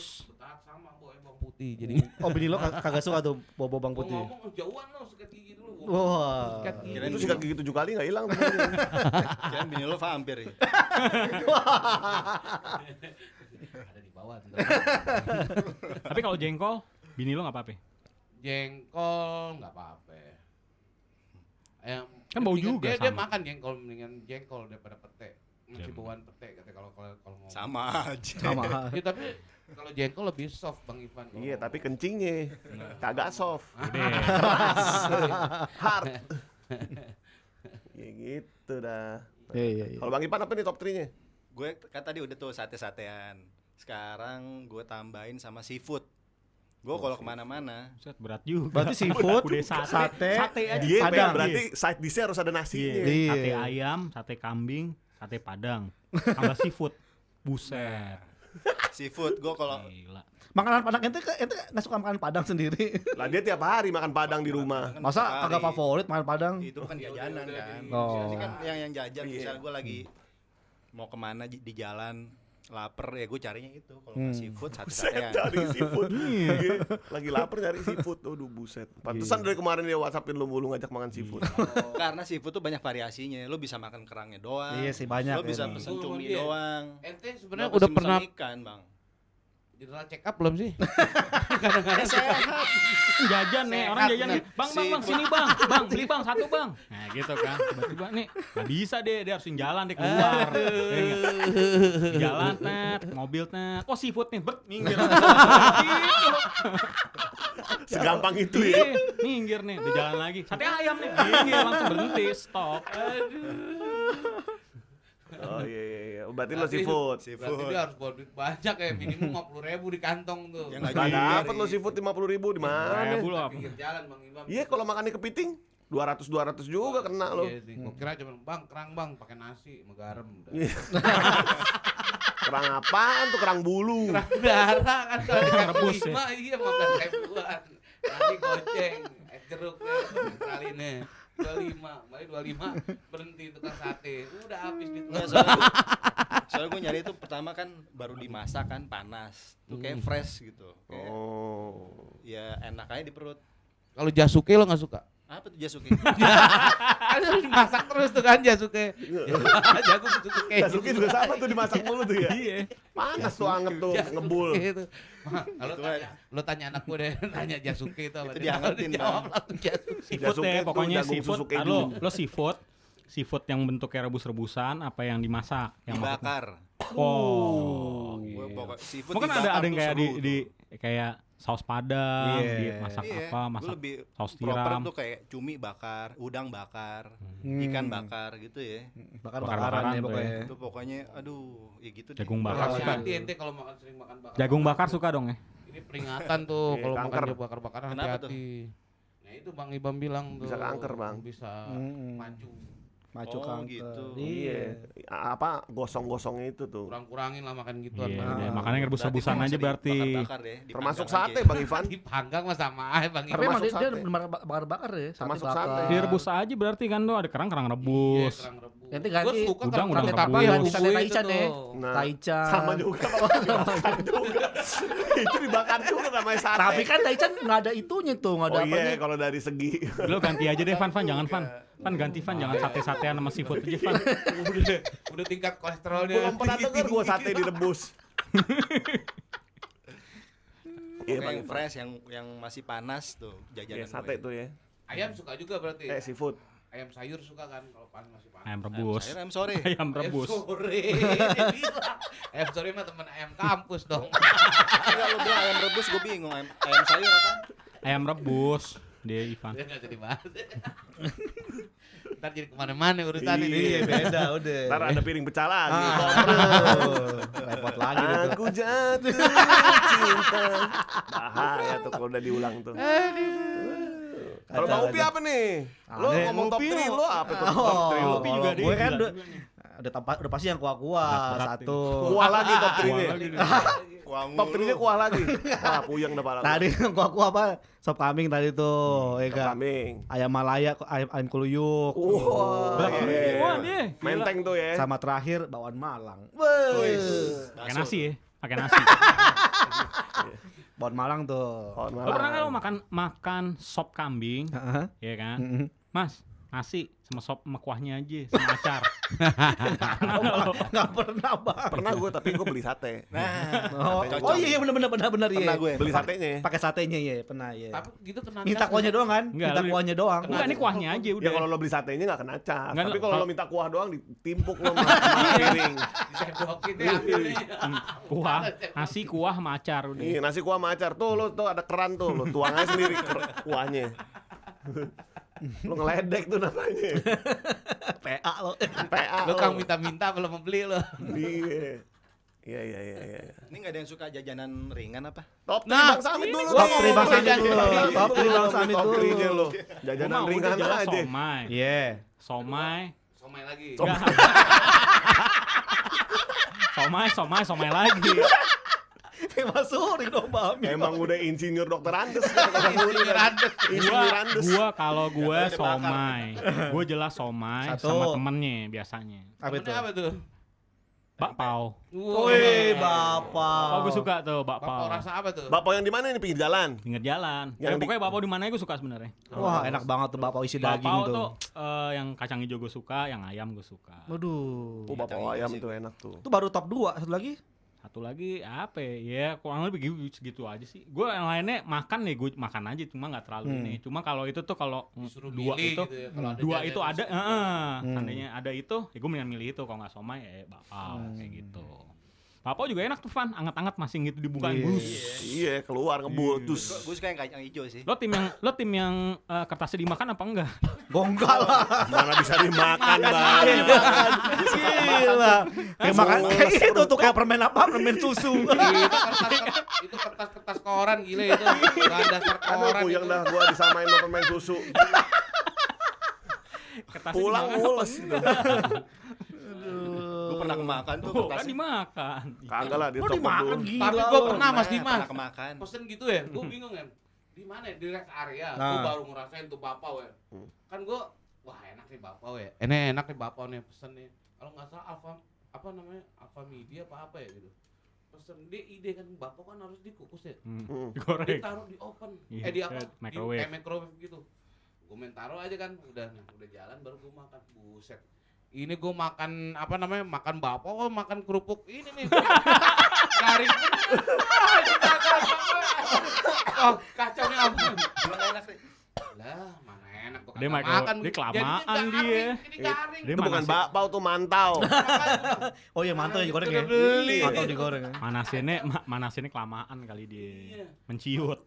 sama bawang bawang putih. Jadi Oh bini lo kag- kagak suka tuh bang Gua putih. ngomong oh, jauhan lo sikat gigi dulu. Wah. Sikat gigi. Kirain Itu sikat gigi tujuh kali nggak hilang. Jangan bini lo vampir ya. ada di bawah tapi kalau jengkol, bini lo nggak apa-apa. Jengkol nggak apa-apa. Ayam Kan bau juga, Dia, dia sama. makan jengkol mendingan jengkol daripada pete. Masih bauan pete kalau kalau kalau ngomong. Sama aja. Sama. Ya, tapi kalau jengkol lebih soft Bang Ivan. Iya, ngomong. tapi kencingnya kagak soft. Hard. ya gitu dah. Iya iya iya. Kalau Bang Ipan apa nih top 3-nya? Gue kan tadi udah tuh sate-satean. Sekarang gue tambahin sama seafood. Gue kalau ke mana-mana Buset, berat juga. Berarti seafood, Udah sate, sate, sate aja. Dia Padang. Padang. berarti side dish harus ada nasinya. Iya. Sate ayam, sate kambing, sate padang, tambah seafood. Buset. Seafood gue kalau Gila. Makanan Padang ente ente nggak suka makan Padang sendiri. Lah dia tiap hari makan Padang di rumah. Kan Masa kagak favorit makan Padang? itu kan Ya udah, jajanan kan Oh. Kan yang yang jajan Iya. misal gue lagi mau ke mana di jalan lapar ya gue carinya itu kalau Hmm. nggak seafood Buset, sate-satean cari seafood. Iya. Lagi lapar nyari seafood. Aduh buset. Pantesan dari kemarin dia WhatsAppin lu mulu ngajak makan seafood. karena seafood tuh banyak variasinya lo bisa makan kerangnya doang Iya sih, banyak lo bisa emang. pesen Oh, cumi iya. doang Ente sebenarnya udah pernah ikan bang general check up belum sih? sehat. Jajan nih Sehat, orang jajan nih. bang bang bang sini bang. Bang beli bang satu bang. Nah gitu kan. Tiba-tiba nih nggak bisa deh dia harus jalan deh keluar. Ya nggak? jalan net mobil net oh seafood nih? Bet minggir. Gitu. Segampang itu Iya, ya. minggir nih. Udah jalan lagi. Sate ayam nih. Minggir langsung berhenti. Stop Oh iya iya iya. Berarti lo Berarti- seafood. Berarti seafood dia harus bawa duit banyak ya, minimum 50 ribu di kantong tuh. Ya nggak dapet lo seafood 50 ribu di mana? Ribu lo? Pinggir jalan Bang Imam. Iya kalau makannya kepiting 200 200 juga kena lo. Iya, sih. Gua kira cuma bang kerang bang pakai nasi sama garam. Udah. Iya. Kerang apaan tuh kerang bulu? Kerang darah kan kalau Rebus ya? lima iya 15 ribuan. Nasi goceng, es jeruk ya, kali nih. 25, balik 25 berhenti tukang sate. Udah habis di Nggak, soalnya gua, soalnya gue nyari itu pertama kan baru dimasak kan panas tuh kayak fresh gitu kayak Oh. ya enak aja di perut Kalau jasuke lo nggak suka? Apa tuh jasuki kan dimasak terus tuh kan jasuke. Jagung jasuke. Yasuki juga sama tuh dimasak mulu tuh ya. iya Panas tuh anget tuh ngebul. Gitu. Kalau Itu tanya, lo tanya anak gue deh, tanya Jasuke itu apa? Itu Dia diangetin, jawab langsung Jasuke. seafood Jasuke deh tuh pokoknya seafood Ah, lo lo seafood seafood yang bentuknya rebus-rebusan apa yang dimasak yang dibakar oh pokok seafood mungkin ada ada yang kayak di, di kayak saus padang Iya. dimasak Iya, apa gua masak lebih saus proper tiram tuh kayak cumi bakar udang bakar Hmm. ikan bakar gitu ya Bakar-bakaran Bakar-bakaran ya tuh pokoknya. itu pokoknya aduh ya gitu deh jagung Bakar bakar suka. Hati ente kalau makan sering makan bakar. jagung bakar suka dong ya Ini peringatan tuh Iya, kalau makan bakar-bakaran Kenapa hati-hati. Nah itu Bang Ibam bilang tuh. Bisa kanker, Bang. Bisa Hmm. maju. Macu Oh, kanker. gitu. Iya. Apa gosong-gosongnya itu tuh. Kurang-kurangin lah makan gituan. Iya, iya, makanya rebus-rebusan Berarti aja berarti dibakar-bakar deh, Termasuk sate aja. Bang Ivan. Dipanggang mah sama aja Bang Tapi Ibam. emang dia, Termasuk dia sate. bakar-bakar ya. Termasuk bakar. sate. direbus aja berarti kan tuh ada kerang kerang rebus Iya, kerang rebus. Nanti ganti suka udang, rebus. Iya, Bumbu sate taichan ya. Nah, Taichan. sama juga dibakar juga. itu dibakar juga namanya sate. Tapi kan Taichan nggak ada itunya tuh, nggak ada oh iya apanya. kalau dari segi lo ganti aja deh Van Van jangan Van Van ganti Van jangan sate satean sama seafood aja Van udah udah tingkat kolesterolnya belum pernah denger gua sate direbus. Iya yang fresh yang yang masih panas tuh jajanan Iya, sate tuh ya. ayam suka juga berarti Eh seafood. Ayam sayur suka kan kalau pan masih panas ayam Ayam rebus sayur, ayam sore ayam rebus. Ayam sore ayam sore mah temen ayam kampus dong. Enggak lu bilang ayam rebus gue bingung. Ayam, ayam sayur apa? Ayam rebus. Dia Ivan. Dia nggak jadi bahas. Ntar jadi ke mana-mana urusan ini. Iya, beda udah. Ntar ada piring pecah lagi. Aduh, repot lagi. Aku jatuh cinta. Bahaya tuh kalau udah diulang tuh. Kalau Bang Upi apa nih? Lo Ada. ngomong top Upi 3 lo. lo apa tuh top 3 lo? Upi juga gue dia kan udah, nih. udah, tempat, udah pasti yang kuah-kuah satu. Kuah lagi top 3 Kuah Top 3 nya kuah lagi. Wah, puyeng dah pala. Tadi yang kuah-kuah apa? Sop kambing tadi tuh, ya Top kan. kambing. Ayam Malaya, ayam, ayam kuluyuk. Wah, Berapa? iya. Wah, dia. Gila. Menteng tuh ya. Sama terakhir bawaan Malang. pakai nasi ya pakai nasi Bawaan Malang tuh. Pohon lo pernah nggak lo malang. makan makan sop kambing Heeh. ya kan Mm-mm. mas nasi sama sop sama kuahnya aja sama acar Nggak pernah bang. Pernah gue tapi gue beli sate. nah Oh, Cocok. oh iya iya benar benar benar benar iya. Gue. Beli satenya. Pakai satenya ya, pernah ya. tapi gitu kena Minta kuahnya doang kan? Enggak, Minta kuahnya doang. enggak ini kuahnya aja Ya udah kalau lo beli satenya nggak kena. Nggak, Tapi kalau lo minta kuah doang ditimpuk lo sama sama piring. deh akhirnya. Hmm, kuah nasi kuah sama acar udah Iya nasi kuah macar tuh lo tuh ada keran tuh lo tuang aja sendiri kuahnya. Lo ngeledek tuh namanya. PA lo. PA lu kang minta-minta belum membeli lo Iya. Iya iya iya iya. ini nggak ada yang suka jajanan ringan apa Top 3 Nah, Bang Samit dulu Top nih. 3 Bang Samit dulu. Top 3 Bang Samit dulu. 3 nya lo. Gua Jajanan ringan aja. somai Iya. somai somai lagi somai somai somai lagi Suri dong Bang. Emang udah insinyur dokter Andes. Insinyur Andes. Insinyur gua Andes. gua kalau gua dibakar. somai gua jelas somai Satu. sama temennya biasanya Apa itu? Apa tuh Bakpao. Woi, Bakpao bapak. gue suka tuh, Bapak bakpao. rasa apa tuh? Bapak yang di mana ini pinggir jalan? Pinggir jalan. Yang Ya, di- pokoknya bakpao di mana gue suka sebenarnya. Wah, enak banget tuh bapak isi daging Bakpao tuh. tuh eh, yang kacang hijau gue suka, yang ayam gue suka. Waduh. Oh, bapak ayam itu enak tuh. Itu baru top 2, satu lagi. Satu lagi apa ya? Ya kurang lebih gitu, segitu aja sih. Gue yang lainnya makan nih, gue makan aja cuma nggak terlalu Hmm. ini. Cuma kalau itu tuh kalau dua milih itu gitu ya, kalau ada dua itu ada, heeh. Hmm. seandainya ada itu, ya gue mendingan milih itu. Kalau nggak somai, ya bakpao Hmm. kayak gitu. Bakpao juga enak tuh, Van. Anget-anget masih gitu dibukain. Iya. Bus. Iya, keluar ngebul Iya. terus. Gue suka yang kacang hijau sih. Lo tim yang lo tim yang eh, kertasnya dimakan apa enggak? Gonggal lah. Mana bisa dimakan, Bang. Gila. Kayak makan kayak itu tuh kayak permen apa? Permen susu. itu kertas itu kertas kertas koran gile itu bahan dasar koran itu. dah gua disamain sama permen susu. Kertasnya Pulang mules. enggak? Gue pernah kemakan tuh Tuh, kan kertasnya. dimakan. Kagak lah di toko dimakan dulu. gila. tapi gue pernah mas Pernah, Dimas Pernah kemakan. pesen gitu ya gue bingung kan di mana ya? di rest area gue Nah. baru ngerasain tuh bapau ya Hmm. kan gue wah enak nih bapau ya ini enak nih bapau nih pesen nih kalau nggak salah alfa apa namanya alfa media apa apa ya gitu. Pesen dia ide kan bapau kan harus dikukus ya. Hmm. Hmm. Digoreng. ditaruh di oven. Iya, eh di apa? kayak di microwave. kayak microwave gitu. Gue main taruh aja kan udah nah, udah jalan baru gue makan. Buset. Ini gue makan apa namanya makan bapau oh, makan kerupuk ini nih? Garing. Oh kacau nih sih. lah mana enak gua Dia microwave- makan dia kelamaan dia. garing, ini garing Dia Itu bukan bakpao tuh mantau. Oh iya mantau yang digoreng ya. Mantau digoreng ya. Manasinnya ma- manasinnya kelamaan kali dia. Iya. Menciut.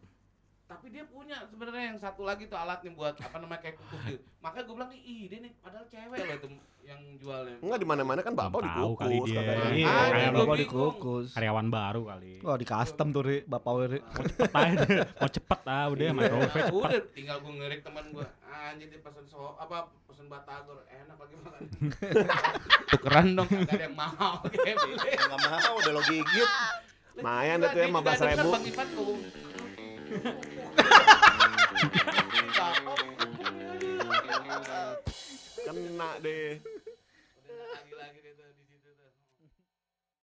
Tapi dia punya sebenarnya yang satu lagi tuh alatnya buat apa namanya kayak kukus gitu makanya gue bilang nih ide nih padahal cewek loh itu yang jualnya Enggak di mana-mana kan bakpao Belum tahu kali dikukus. dia. Iya, Ah, kayak bapak dikukus. Karyawan baru kali. Wah, di custom tuh, Ri. Bapak Ri. Mau cepet aja deh. Mau cepet ah udah microwave cepet. udah tinggal gue ngerik teman gue anjir dia pesen so apa pesen batagor enak lagi makan tukeran dong kagak ada yang mau kayak. Enggak mau, udah lo gigit. Enggak, deh tuh ya, dia juga 15.000. denger Bang Ivan tuh. Kena deh.